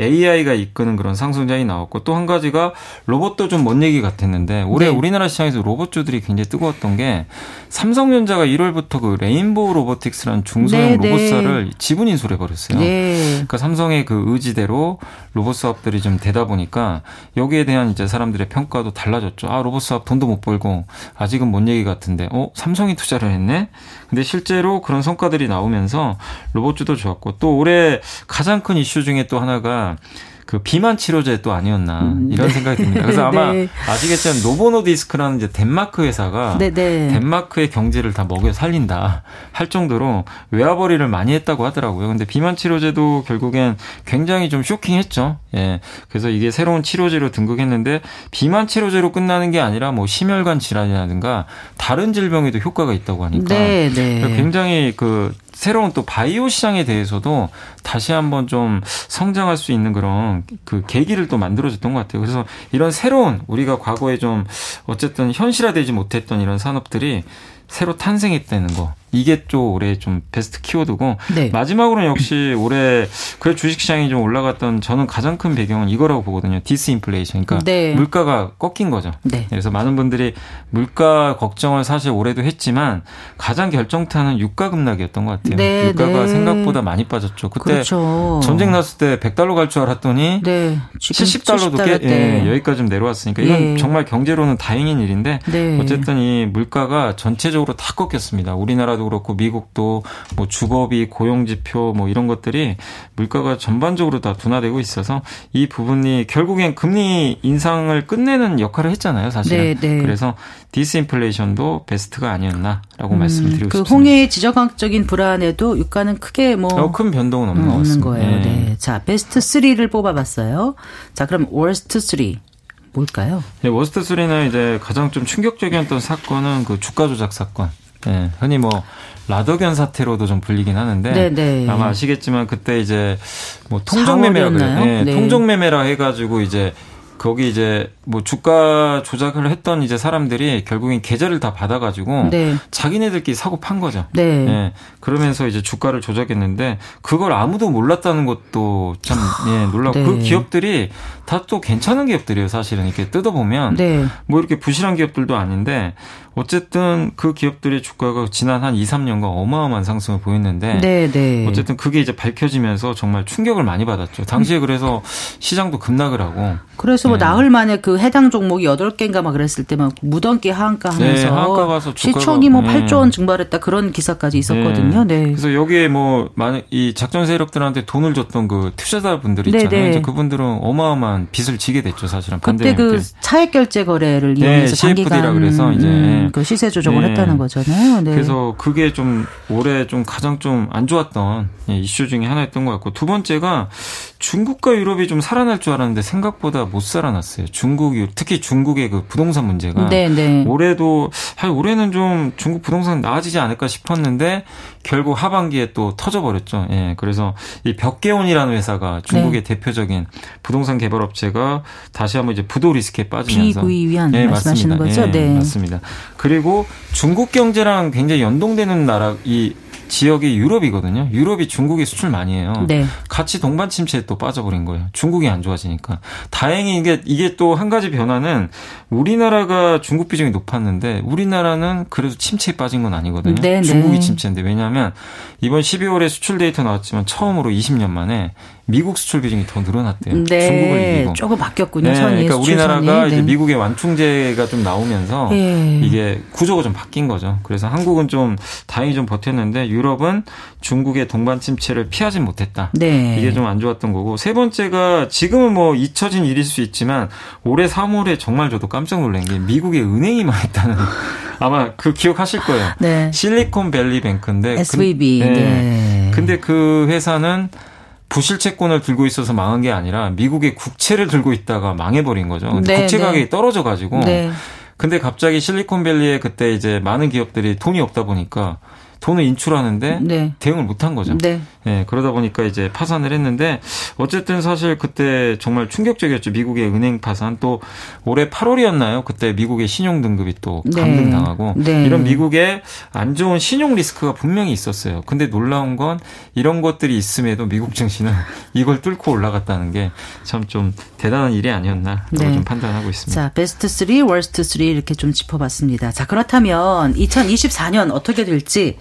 [SPEAKER 4] AI가 이끄는 그런 상승장이 나왔고 또 한 가지가 로봇도 좀 먼 얘기 같았는데 올해 네. 우리나라 시장에서 로봇주들이 굉장히 뜨거웠던 게 삼성전자가 1월부터 그 레인보우 로보틱스라는 중소형 네, 로봇사를 네. 지분 인수를 해버렸어요. 네. 그러니까 삼성의 그 의지대로 로봇 사업들이 좀 되다 보니까 여기에 대한 이제 사람들의 평가도 달라졌죠. 아 로봇 사업 돈도 못 벌고 아직은 뭔 얘기 같은데, 어 삼성이 투자를 했네. 근데 실제로 그런 성과들이 나오면서 로봇주도 좋았고 또 올해 가장 큰 이슈 중에 또 하나가 그 비만 치료제 또 아니었나 음, 이런 네. 생각이 듭니다. 그래서 아마 네. 아시겠지만 노보노디스크라는 이제 덴마크 회사가 네, 네, 덴마크의 경제를 다 먹여 살린다 할 정도로 외화벌이를 많이 했다고 하더라고요. 근데 비만 치료제도 결국엔 굉장히 좀 쇼킹했죠. 예. 그래서 이게 새로운 치료제로 등극했는데 비만 치료제로 끝나는 게 아니라 뭐 심혈관 질환이라든가 다른 질병에도 효과가 있다고 하니까 네, 네. 굉장히 그 새로운 또 바이오 시장에 대해서도 다시 한번 좀 성장할 수 있는 그런 그 계기를 또 만들어줬던 것 같아요. 그래서 이런 새로운 우리가 과거에 좀 어쨌든 현실화되지 못했던 이런 산업들이 새로 탄생했다는 거. 이게 또 올해 좀 베스트 키워드고 네. 마지막으로는 역시 올해 그래 주식 시장이 좀 올라갔던 저는 가장 큰 배경은 이거라고 보거든요. 디스인플레이션. 그러니까 네. 물가가 꺾인 거죠. 네. 그래서 많은 분들이 물가 걱정을 사실 올해도 했지만 가장 결정타는 유가 급락이었던 것 같아요. 네, 유가가 네. 생각보다 많이 빠졌죠. 그때 그렇죠. 전쟁 났을 때 100달러 갈 줄 알았더니 네. 70달러도 70달러 꽤 예, 여기까지 좀 내려왔으니까 이건 예. 정말 경제로는 다행인 일인데 네. 어쨌든 이 물가가 전체적으로 다 꺾였습니다. 우리나라도 그렇고 미국도 뭐 주거비, 고용 지표 뭐 이런 것들이 물가가 전반적으로 다 둔화되고 있어서 이 부분이 결국엔 금리 인상을 끝내는 역할을 했잖아요, 사실. 네, 네. 그래서 디스인플레이션도 베스트가 아니었나라고 음, 말씀드리고 그 싶습니다.
[SPEAKER 1] 그 홍해의 지정학적인 불안에도 유가는 크게 뭐큰
[SPEAKER 4] 어, 변동은 없는, 음,
[SPEAKER 1] 없는 거예요. 네. 네. 자, 베스트 3를 뽑아봤어요. 자, 그럼 worst 3. 뭘까요?
[SPEAKER 4] 네, worst 3는 이제 가장 좀 충격적이었던 사건은 그 주가 조작 사건. 네, 흔히 뭐 라더견 사태로도 좀 불리긴 하는데 네네. 네. 아마 아시겠지만 그때 이제 뭐 통정매매라 그래요. 네, 네. 통정매매라 해가지고 이제 거기 이제 뭐 주가 조작을 했던 이제 사람들이 결국엔 계좌를 다 받아가지고 네. 자기네들끼리 사고 판 거죠. 네. 네. 그러면서 이제 주가를 조작했는데 그걸 아무도 몰랐다는 것도 참 예, 놀라고 네. 그 기업들이 다 또 괜찮은 기업들이에요. 사실은 이렇게 뜯어보면 네. 뭐 이렇게 부실한 기업들도 아닌데 어쨌든 그 기업들의 주가가 지난 한 2, 3년간 어마어마한 상승을 보였는데 네, 네. 어쨌든 그게 이제 밝혀지면서 정말 충격을 많이 받았죠. 당시에 그래서 시장도 급락을 하고
[SPEAKER 1] 그래서 뭐 네. 나흘 만에 그 해당 종목이 8개인가 막 그랬을 때만 무던기 하한가 네, 하면서 네, 하한가 가서 시총이 뭐 8조 원 증발했다 그런 기사까지 있었거든요. 네.
[SPEAKER 4] 그래서 여기에 뭐 이 작전 세력들한테 돈을 줬던 그 투자자분들 네, 있잖아요. 이제 그분들은 어마어마한 빚을 지게 됐죠, 사실은.
[SPEAKER 1] 그때 그 차액 결제 거래를 이용해서
[SPEAKER 4] CFD라 그래서 이제 음.
[SPEAKER 1] 그 시세 조정을 네. 했다는 거잖아요.
[SPEAKER 4] 네. 그래서 그게 좀 올해 좀 가장 좀 안 좋았던 예, 이슈 중에 하나였던 것 같고 두 번째가 중국과 유럽이 좀 살아날 줄 알았는데 생각보다 못 살아났어요. 중국 특히 중국의 그 부동산 문제가 네, 네. 올해도 아 올해는 좀 중국 부동산 나아지지 않을까 싶었는데 결국 하반기에 또 터져버렸죠. 예, 그래서 이 벽개온이라는 회사가 중국의 네. 대표적인 부동산 개발 업체가 다시 한번 이제 부도 리스크에 빠지면서
[SPEAKER 1] 위한 예, 말씀하시는 거죠? 예,
[SPEAKER 4] 네, 맞습니다. 그리고 중국 경제랑 굉장히 연동되는 나라 이 지역이 유럽이거든요. 유럽이 중국에 수출 많이 해요. 네. 같이 동반 침체에 또 빠져버린 거예요. 중국이 안 좋아지니까. 다행히 이게 이게 또 한 가지 변화는 우리나라가 중국 비중이 높았는데 우리나라는 그래도 침체에 빠진 건 아니거든요. 네, 네. 중국이 침체인데 왜냐하면 이번 12월에 수출 데이터 나왔지만 처음으로 20년 만에 미국 수출 비중이 더 늘어났대요. 네. 중국을 이기고.
[SPEAKER 1] 조금 바뀌었군요. 네.
[SPEAKER 4] 그러니까 우리나라가 네. 이제 미국의 완충제가 좀 나오면서 네. 이게 구조가 좀 바뀐 거죠. 그래서 한국은 좀 다행히 좀 버텼는데 유럽은 중국의 동반 침체를 피하진 못했다. 네. 이게 좀 안 좋았던 거고 세 번째가 지금은 뭐 잊혀진 일일 수 있지만 올해 3월에 정말 저도 깜짝 놀란 게 미국의 은행이 망했다는 아마 그 기억하실 거예요. 네. 실리콘밸리 뱅크인데
[SPEAKER 1] SVB.
[SPEAKER 4] 그, 네. 네. 근데 그 회사는 부실 채권을 들고 있어서 망한 게 아니라 미국의 국채를 들고 있다가 망해버린 거죠. 근데 네, 국채 네. 가격이 네. 떨어져 가지고. 네. 근데 갑자기 실리콘밸리에 그때 이제 많은 기업들이 돈이 없다 보니까 돈을 인출하는데 네. 대응을 못한 거죠. 네. 네. 그러다 보니까 이제 파산을 했는데 어쨌든 사실 그때 정말 충격적이었죠. 미국의 은행 파산 또 올해 8월이었나요? 그때 미국의 신용 등급이 또 네. 감등당하고 네. 이런 미국의 안 좋은 신용 리스크가 분명히 있었어요. 근데 놀라운 건 이런 것들이 있음에도 미국 증시는 이걸 뚫고 올라갔다는 게 참 좀 대단한 일이 아니었나라고 네. 좀 판단하고 있습니다.
[SPEAKER 1] 자, 베스트 3, 월스트 3 이렇게 좀 짚어봤습니다. 자, 그렇다면 2024년 어떻게 될지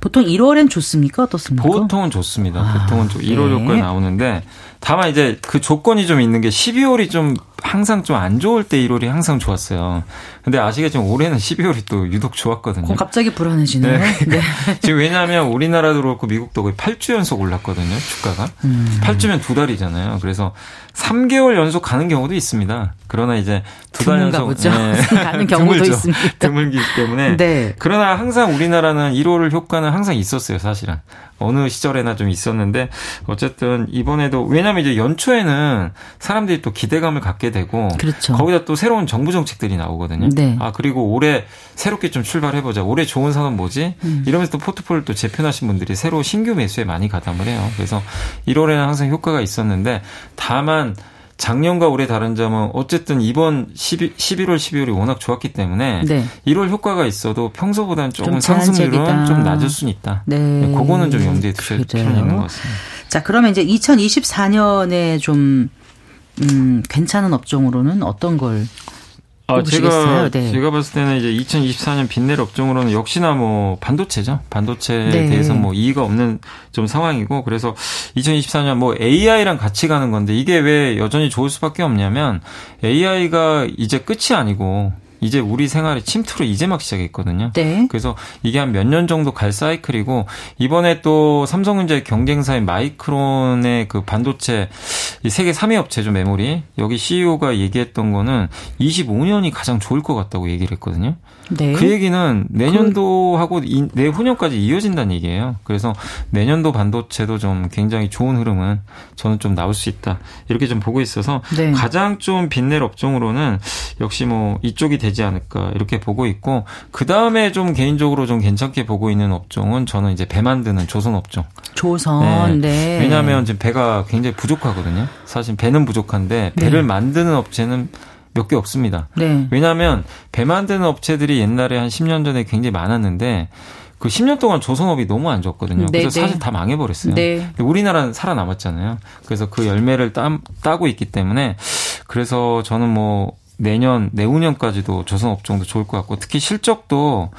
[SPEAKER 1] 보통 1월엔 좋습니까? 어떻습니까?
[SPEAKER 4] 보통 은 좋습니다. 아, 보통은 1월 네. 효과 나오는데 다만 이제 그 조건이 좀 있는 게 12월이 좀 항상 좀 안 좋을 때 1월이 항상 좋았어요. 근데 아시겠지만 올해는 12월이 또 유독 좋았거든요.
[SPEAKER 1] 갑자기 불안해지네요. 네. 네.
[SPEAKER 4] 지금 왜냐하면 우리나라도 그렇고 미국도 거의 8주 연속 올랐거든요. 주가가. 음. 8주면 두 달이잖아요. 그래서 3개월 연속 가는 경우도 있습니다. 그러나 이제 두 달 연속
[SPEAKER 1] 보죠. 네. 가는 경우도 있습니다.
[SPEAKER 4] 드물기 때문에. 네. 그러나 항상 우리나라는 1월 효과는 항상 있었어요, 사실은. 어느 시절에나 좀 있었는데 어쨌든 이번에도 왜냐하면 이제 연초에는 사람들이 또 기대감을 갖게 되고 그렇죠. 거기다 또 새로운 정부 정책들이 나오거든요. 네. 아 그리고 올해 새롭게 좀 출발해 보자. 올해 좋은 산업 뭐지? 음. 이러면서 또 포트폴리오 또 재편하신 분들이 새로 신규 매수에 많이 가담을 해요. 그래서 1월에는 항상 효과가 있었는데 다만 작년과 올해 다른 점은 어쨌든 이번 11, 11월, 12월이 워낙 좋았기 때문에 네. 1월 효과가 있어도 평소보다는 조금 상승률은 좀 낮을 수는 있다. 네. 네. 그거는 좀 염두에 두셔야 필요는 있는 것 같습니다.
[SPEAKER 1] 자, 그러면 이제 2024년에 좀 음, 괜찮은 업종으로는 어떤 걸 아, 제가
[SPEAKER 4] 네. 제가 봤을 때는 이제 2024년 빚낼 업종으로는 역시나 뭐 반도체죠. 반도체에 네. 대해서 뭐 이의가 없는 좀 상황이고 그래서 2024년 뭐 AI랑 같이 가는 건데 이게 왜 여전히 좋을 수밖에 없냐면 AI가 이제 끝이 아니고 이제 우리 생활에 침투를 이제 막 시작했거든요.
[SPEAKER 1] 네.
[SPEAKER 4] 그래서 이게 한 몇 년 정도 갈 사이클이고 이번에 또 삼성전자의 경쟁사인 마이크론의 그 반도체 세계 3위 업체죠 메모리 여기 CEO가 얘기했던 거는 25년이 가장 좋을 것 같다고 얘기를 했거든요.
[SPEAKER 1] 네.
[SPEAKER 4] 그 얘기는 내년도하고 이, 내후년까지 이어진다는 얘기예요. 그래서 내년도 반도체도 좀 굉장히 좋은 흐름은 저는 좀 나올 수 있다. 이렇게 좀 보고 있어서 네. 가장 좀 빛낼 업종으로는 역시 뭐 이쪽이 되지 않을까 이렇게 보고 있고 그 다음에 좀 개인적으로 좀 괜찮게 보고 있는 업종은 저는 이제 배 만드는 조선 업종.
[SPEAKER 1] 조선. 네. 네.
[SPEAKER 4] 왜냐하면 지금 배가 굉장히 부족하거든요. 사실 배는 부족한데 배를 네. 만드는 업체는 몇 개 없습니다.
[SPEAKER 1] 네.
[SPEAKER 4] 왜냐하면 배 만드는 업체들이 옛날에 한 10년 전에 굉장히 많았는데 그 10년 동안 조선업이 너무 안 좋았거든요. 네, 그래서 네. 사실 다 망해버렸어요. 네. 우리나라는 살아남았잖아요. 그래서 그 열매를 따, 따고 있기 때문에 그래서 저는 뭐 내년 내후년까지도 조선 업종도 좋을 것 같고 특히 실적도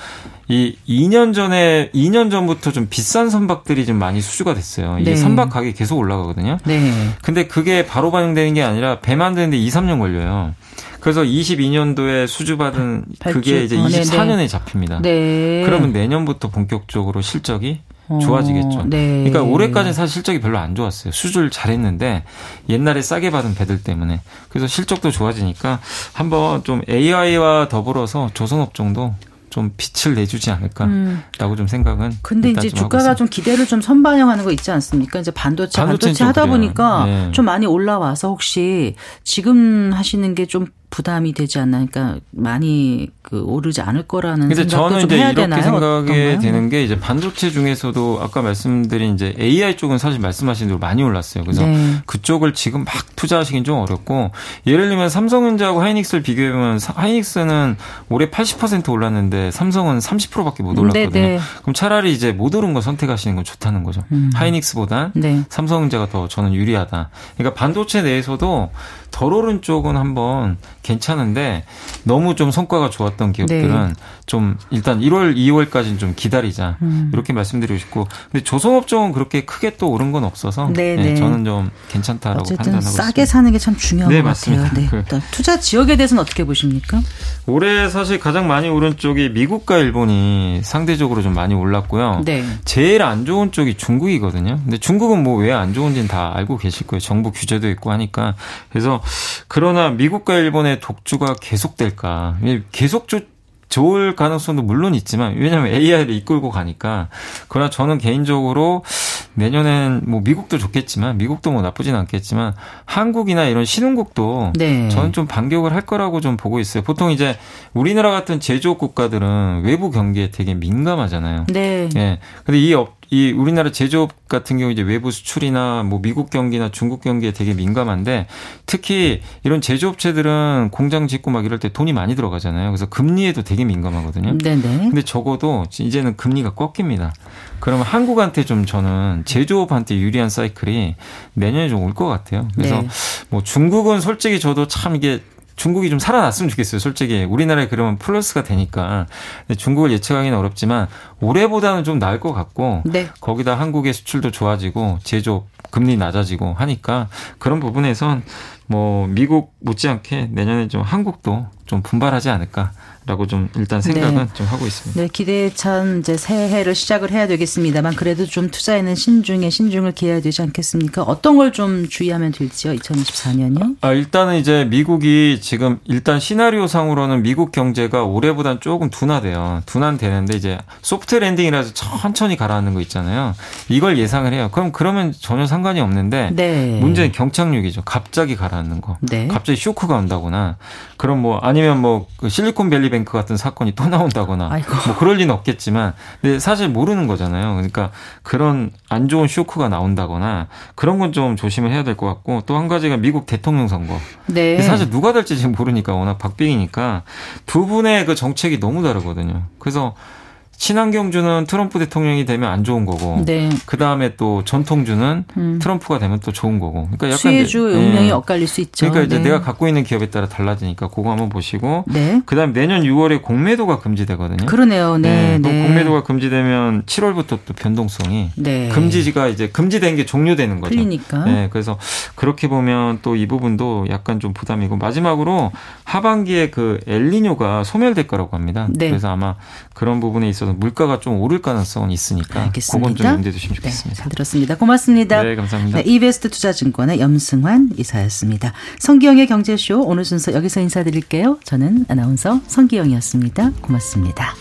[SPEAKER 4] 이 2년 전에 2년 전부터 좀 비싼 선박들이 좀 많이 수주가 됐어요. 이게 네. 선박 가격이 계속 올라가거든요.
[SPEAKER 1] 네.
[SPEAKER 4] 근데 그게 바로 반영되는 게 아니라 배 만드는데 2, 3년 걸려요. 그래서 22년도에 수주받은 그게 이제 24년에 어, 잡힙니다.
[SPEAKER 1] 네.
[SPEAKER 4] 그러면 내년부터 본격적으로 실적이 어, 좋아지겠죠.
[SPEAKER 1] 네.
[SPEAKER 4] 그러니까 올해까지는 사실 실적이 별로 안 좋았어요. 수주를 잘했는데 옛날에 싸게 받은 배들 때문에 그래서 실적도 좋아지니까 한번 좀 AI와 더불어서 조선업종도 좀 빛을 내주지 않을까라고 음. 좀 생각은.
[SPEAKER 1] 근데 이제 좀 주가가 좀 기대를 좀 선반영하는 거 있지 않습니까? 이제 반도체 반도체 하다 보니까 네. 좀 많이 올라와서 혹시 지금 하시는 게 좀 부담이 되지 않나 그러니까 많이 그 오르지 않을 거라는 근데 생각도 좀 해야
[SPEAKER 4] 이렇게
[SPEAKER 1] 되나요?
[SPEAKER 4] 생각이? 되는 게 이제 반도체 중에서도 아까 말씀드린 이제 AI 쪽은 사실 말씀하신 대로 많이 올랐어요. 그래서 네. 그쪽을 지금 막 투자하시긴 좀 어렵고 예를 들면 삼성전자하고 하이닉스를 비교해 보면 하이닉스는 올해 80% 올랐는데 삼성은 30%밖에 못 올랐거든요. 네, 네. 그럼 차라리 이제 못 오른 거 선택하시는 건 좋다는 거죠. 음. 하이닉스보다 네. 삼성전자가 더 저는 유리하다. 그러니까 반도체 내에서도 덜 오른 쪽은 한번 괜찮은데 너무 좀 성과가 좋았던 기업들은 네. 좀 일단 1월, 2월까지는 좀 기다리자 음. 이렇게 말씀드리고 싶고 근데 조선업종은 그렇게 크게 또 오른 건 없어서 네, 네. 저는 좀 괜찮다라고 판단하고
[SPEAKER 1] 싸게
[SPEAKER 4] 있습니다.
[SPEAKER 1] 사는 게 참 중요한
[SPEAKER 4] 네,
[SPEAKER 1] 것
[SPEAKER 4] 맞습니다.
[SPEAKER 1] 같아요. 네. 그 투자 지역에 대해서는 어떻게 보십니까?
[SPEAKER 4] 올해 사실 가장 많이 오른 쪽이 미국과 일본이 상대적으로 좀 많이 올랐고요.
[SPEAKER 1] 네.
[SPEAKER 4] 제일 안 좋은 쪽이 중국이거든요. 근데 중국은 뭐 왜 안 좋은지는 다 알고 계실 거예요. 정부 규제도 있고 하니까 그래서 그러나 미국과 일본의 독주가 계속될까? 계속 좋을 가능성도 물론 있지만 왜냐하면 AI를 이끌고 가니까 그러나 저는 개인적으로 내년엔 뭐 미국도 좋겠지만 미국도 뭐 나쁘진 않겠지만 한국이나 이런 신흥국도 네. 저는 좀 반격을 할 거라고 좀 보고 있어요. 보통 이제 우리나라 같은 제조업 국가들은 외부 경기에 되게 민감하잖아요.
[SPEAKER 1] 네.
[SPEAKER 4] 예. 근데 이 업, 이 우리나라 제조업 같은 경우 이제 외부 수출이나 뭐 미국 경기나 중국 경기에 되게 민감한데 특히 이런 제조업체들은 공장 짓고 막 이럴 때 돈이 많이 들어가잖아요. 그래서 금리에도 되게 민감하거든요.
[SPEAKER 1] 네네.
[SPEAKER 4] 근데 적어도 이제는 금리가 꺾입니다. 그러면 한국한테 좀 저는 제조업한테 유리한 사이클이 내년에 좀 올 것 같아요. 그래서 네. 뭐 중국은 솔직히 저도 참 이게 중국이 좀 살아났으면 좋겠어요. 솔직히 우리나라에 그러면 플러스가 되니까 중국을 예측하기는 어렵지만 올해보다는 좀 나을 것 같고
[SPEAKER 1] 네.
[SPEAKER 4] 거기다 한국의 수출도 좋아지고 제조 금리 낮아지고 하니까 그런 부분에선 뭐 미국 못지않게 내년에 좀 한국도 좀 분발하지 않을까 라고 좀 일단 생각은 네. 좀 하고 있습니다.
[SPEAKER 1] 네, 기대에 찬 이제 새해를 시작을 해야 되겠습니다만 그래도 좀 투자에는 신중에 신중을 기해야 되지 않겠습니까? 어떤 걸 좀 주의하면 될지요? 2024년이요?
[SPEAKER 4] 아, 일단은 이제 미국이 지금 일단 시나리오 상으로는 미국 경제가 올해보단 조금 둔화돼요. 둔화되는데 이제 소프트 랜딩이라서 천천히 가라앉는 거 있잖아요. 이걸 예상을 해요. 그럼 그러면 전혀 상관이 없는데
[SPEAKER 1] 네.
[SPEAKER 4] 문제는 경착륙이죠. 갑자기 가라앉는 거.
[SPEAKER 1] 네.
[SPEAKER 4] 갑자기 쇼크가 온다거나 그럼 뭐 아니면 뭐그 실리콘밸리 뱅크 같은 사건이 또 나온다거나
[SPEAKER 1] 아이고.
[SPEAKER 4] 뭐 그럴 리는 없겠지만 근데 사실 모르는 거잖아요. 그러니까 그런 안 좋은 쇼크가 나온다거나 그런 건 좀 조심을 해야 될 것 같고 또 한 가지가 미국 대통령 선거.
[SPEAKER 1] 네.
[SPEAKER 4] 사실 누가 될지 지금 모르니까 워낙 박빙이니까 두 분의 그 정책이 너무 다르거든요. 그래서 친환경주는 트럼프 대통령이 되면 안 좋은 거고 네. 그 다음에 또 전통주는 음. 트럼프가 되면 또 좋은 거고.
[SPEAKER 1] 그러니까 약간 수혜주 용량이 네. 엇갈릴 수 있죠.
[SPEAKER 4] 그러니까 이제 네. 내가 갖고 있는 기업에 따라 달라지니까 그거 한번 보시고. 네. 그 다음에 내년 6월에 공매도가 금지되거든요.
[SPEAKER 1] 그러네요. 네.
[SPEAKER 4] 네. 네. 공매도가 금지되면 7월부터 또 변동성이 네. 금지가 이제 금지된 게 종료되는 거죠.
[SPEAKER 1] 그러니까.
[SPEAKER 4] 네. 그래서 그렇게 보면 또 이 부분도 약간 좀 부담이고 마지막으로 하반기에 그 엘리뇨가 소멸될 거라고 합니다. 네. 그래서 아마 그런 부분에 있어서 물가가 좀 오를 가능성은 있으니까 알겠습니다. 그건 좀 염두에 두시면 좋겠습니다.
[SPEAKER 1] 네, 잘 들었습니다. 고맙습니다.
[SPEAKER 4] 네, 감사합니다. 네,
[SPEAKER 1] 이베스트 투자증권의 염승환 이사였습니다. 성기영의 경제쇼 오늘 순서 여기서 인사드릴게요. 저는 아나운서 성기영이었습니다. 고맙습니다.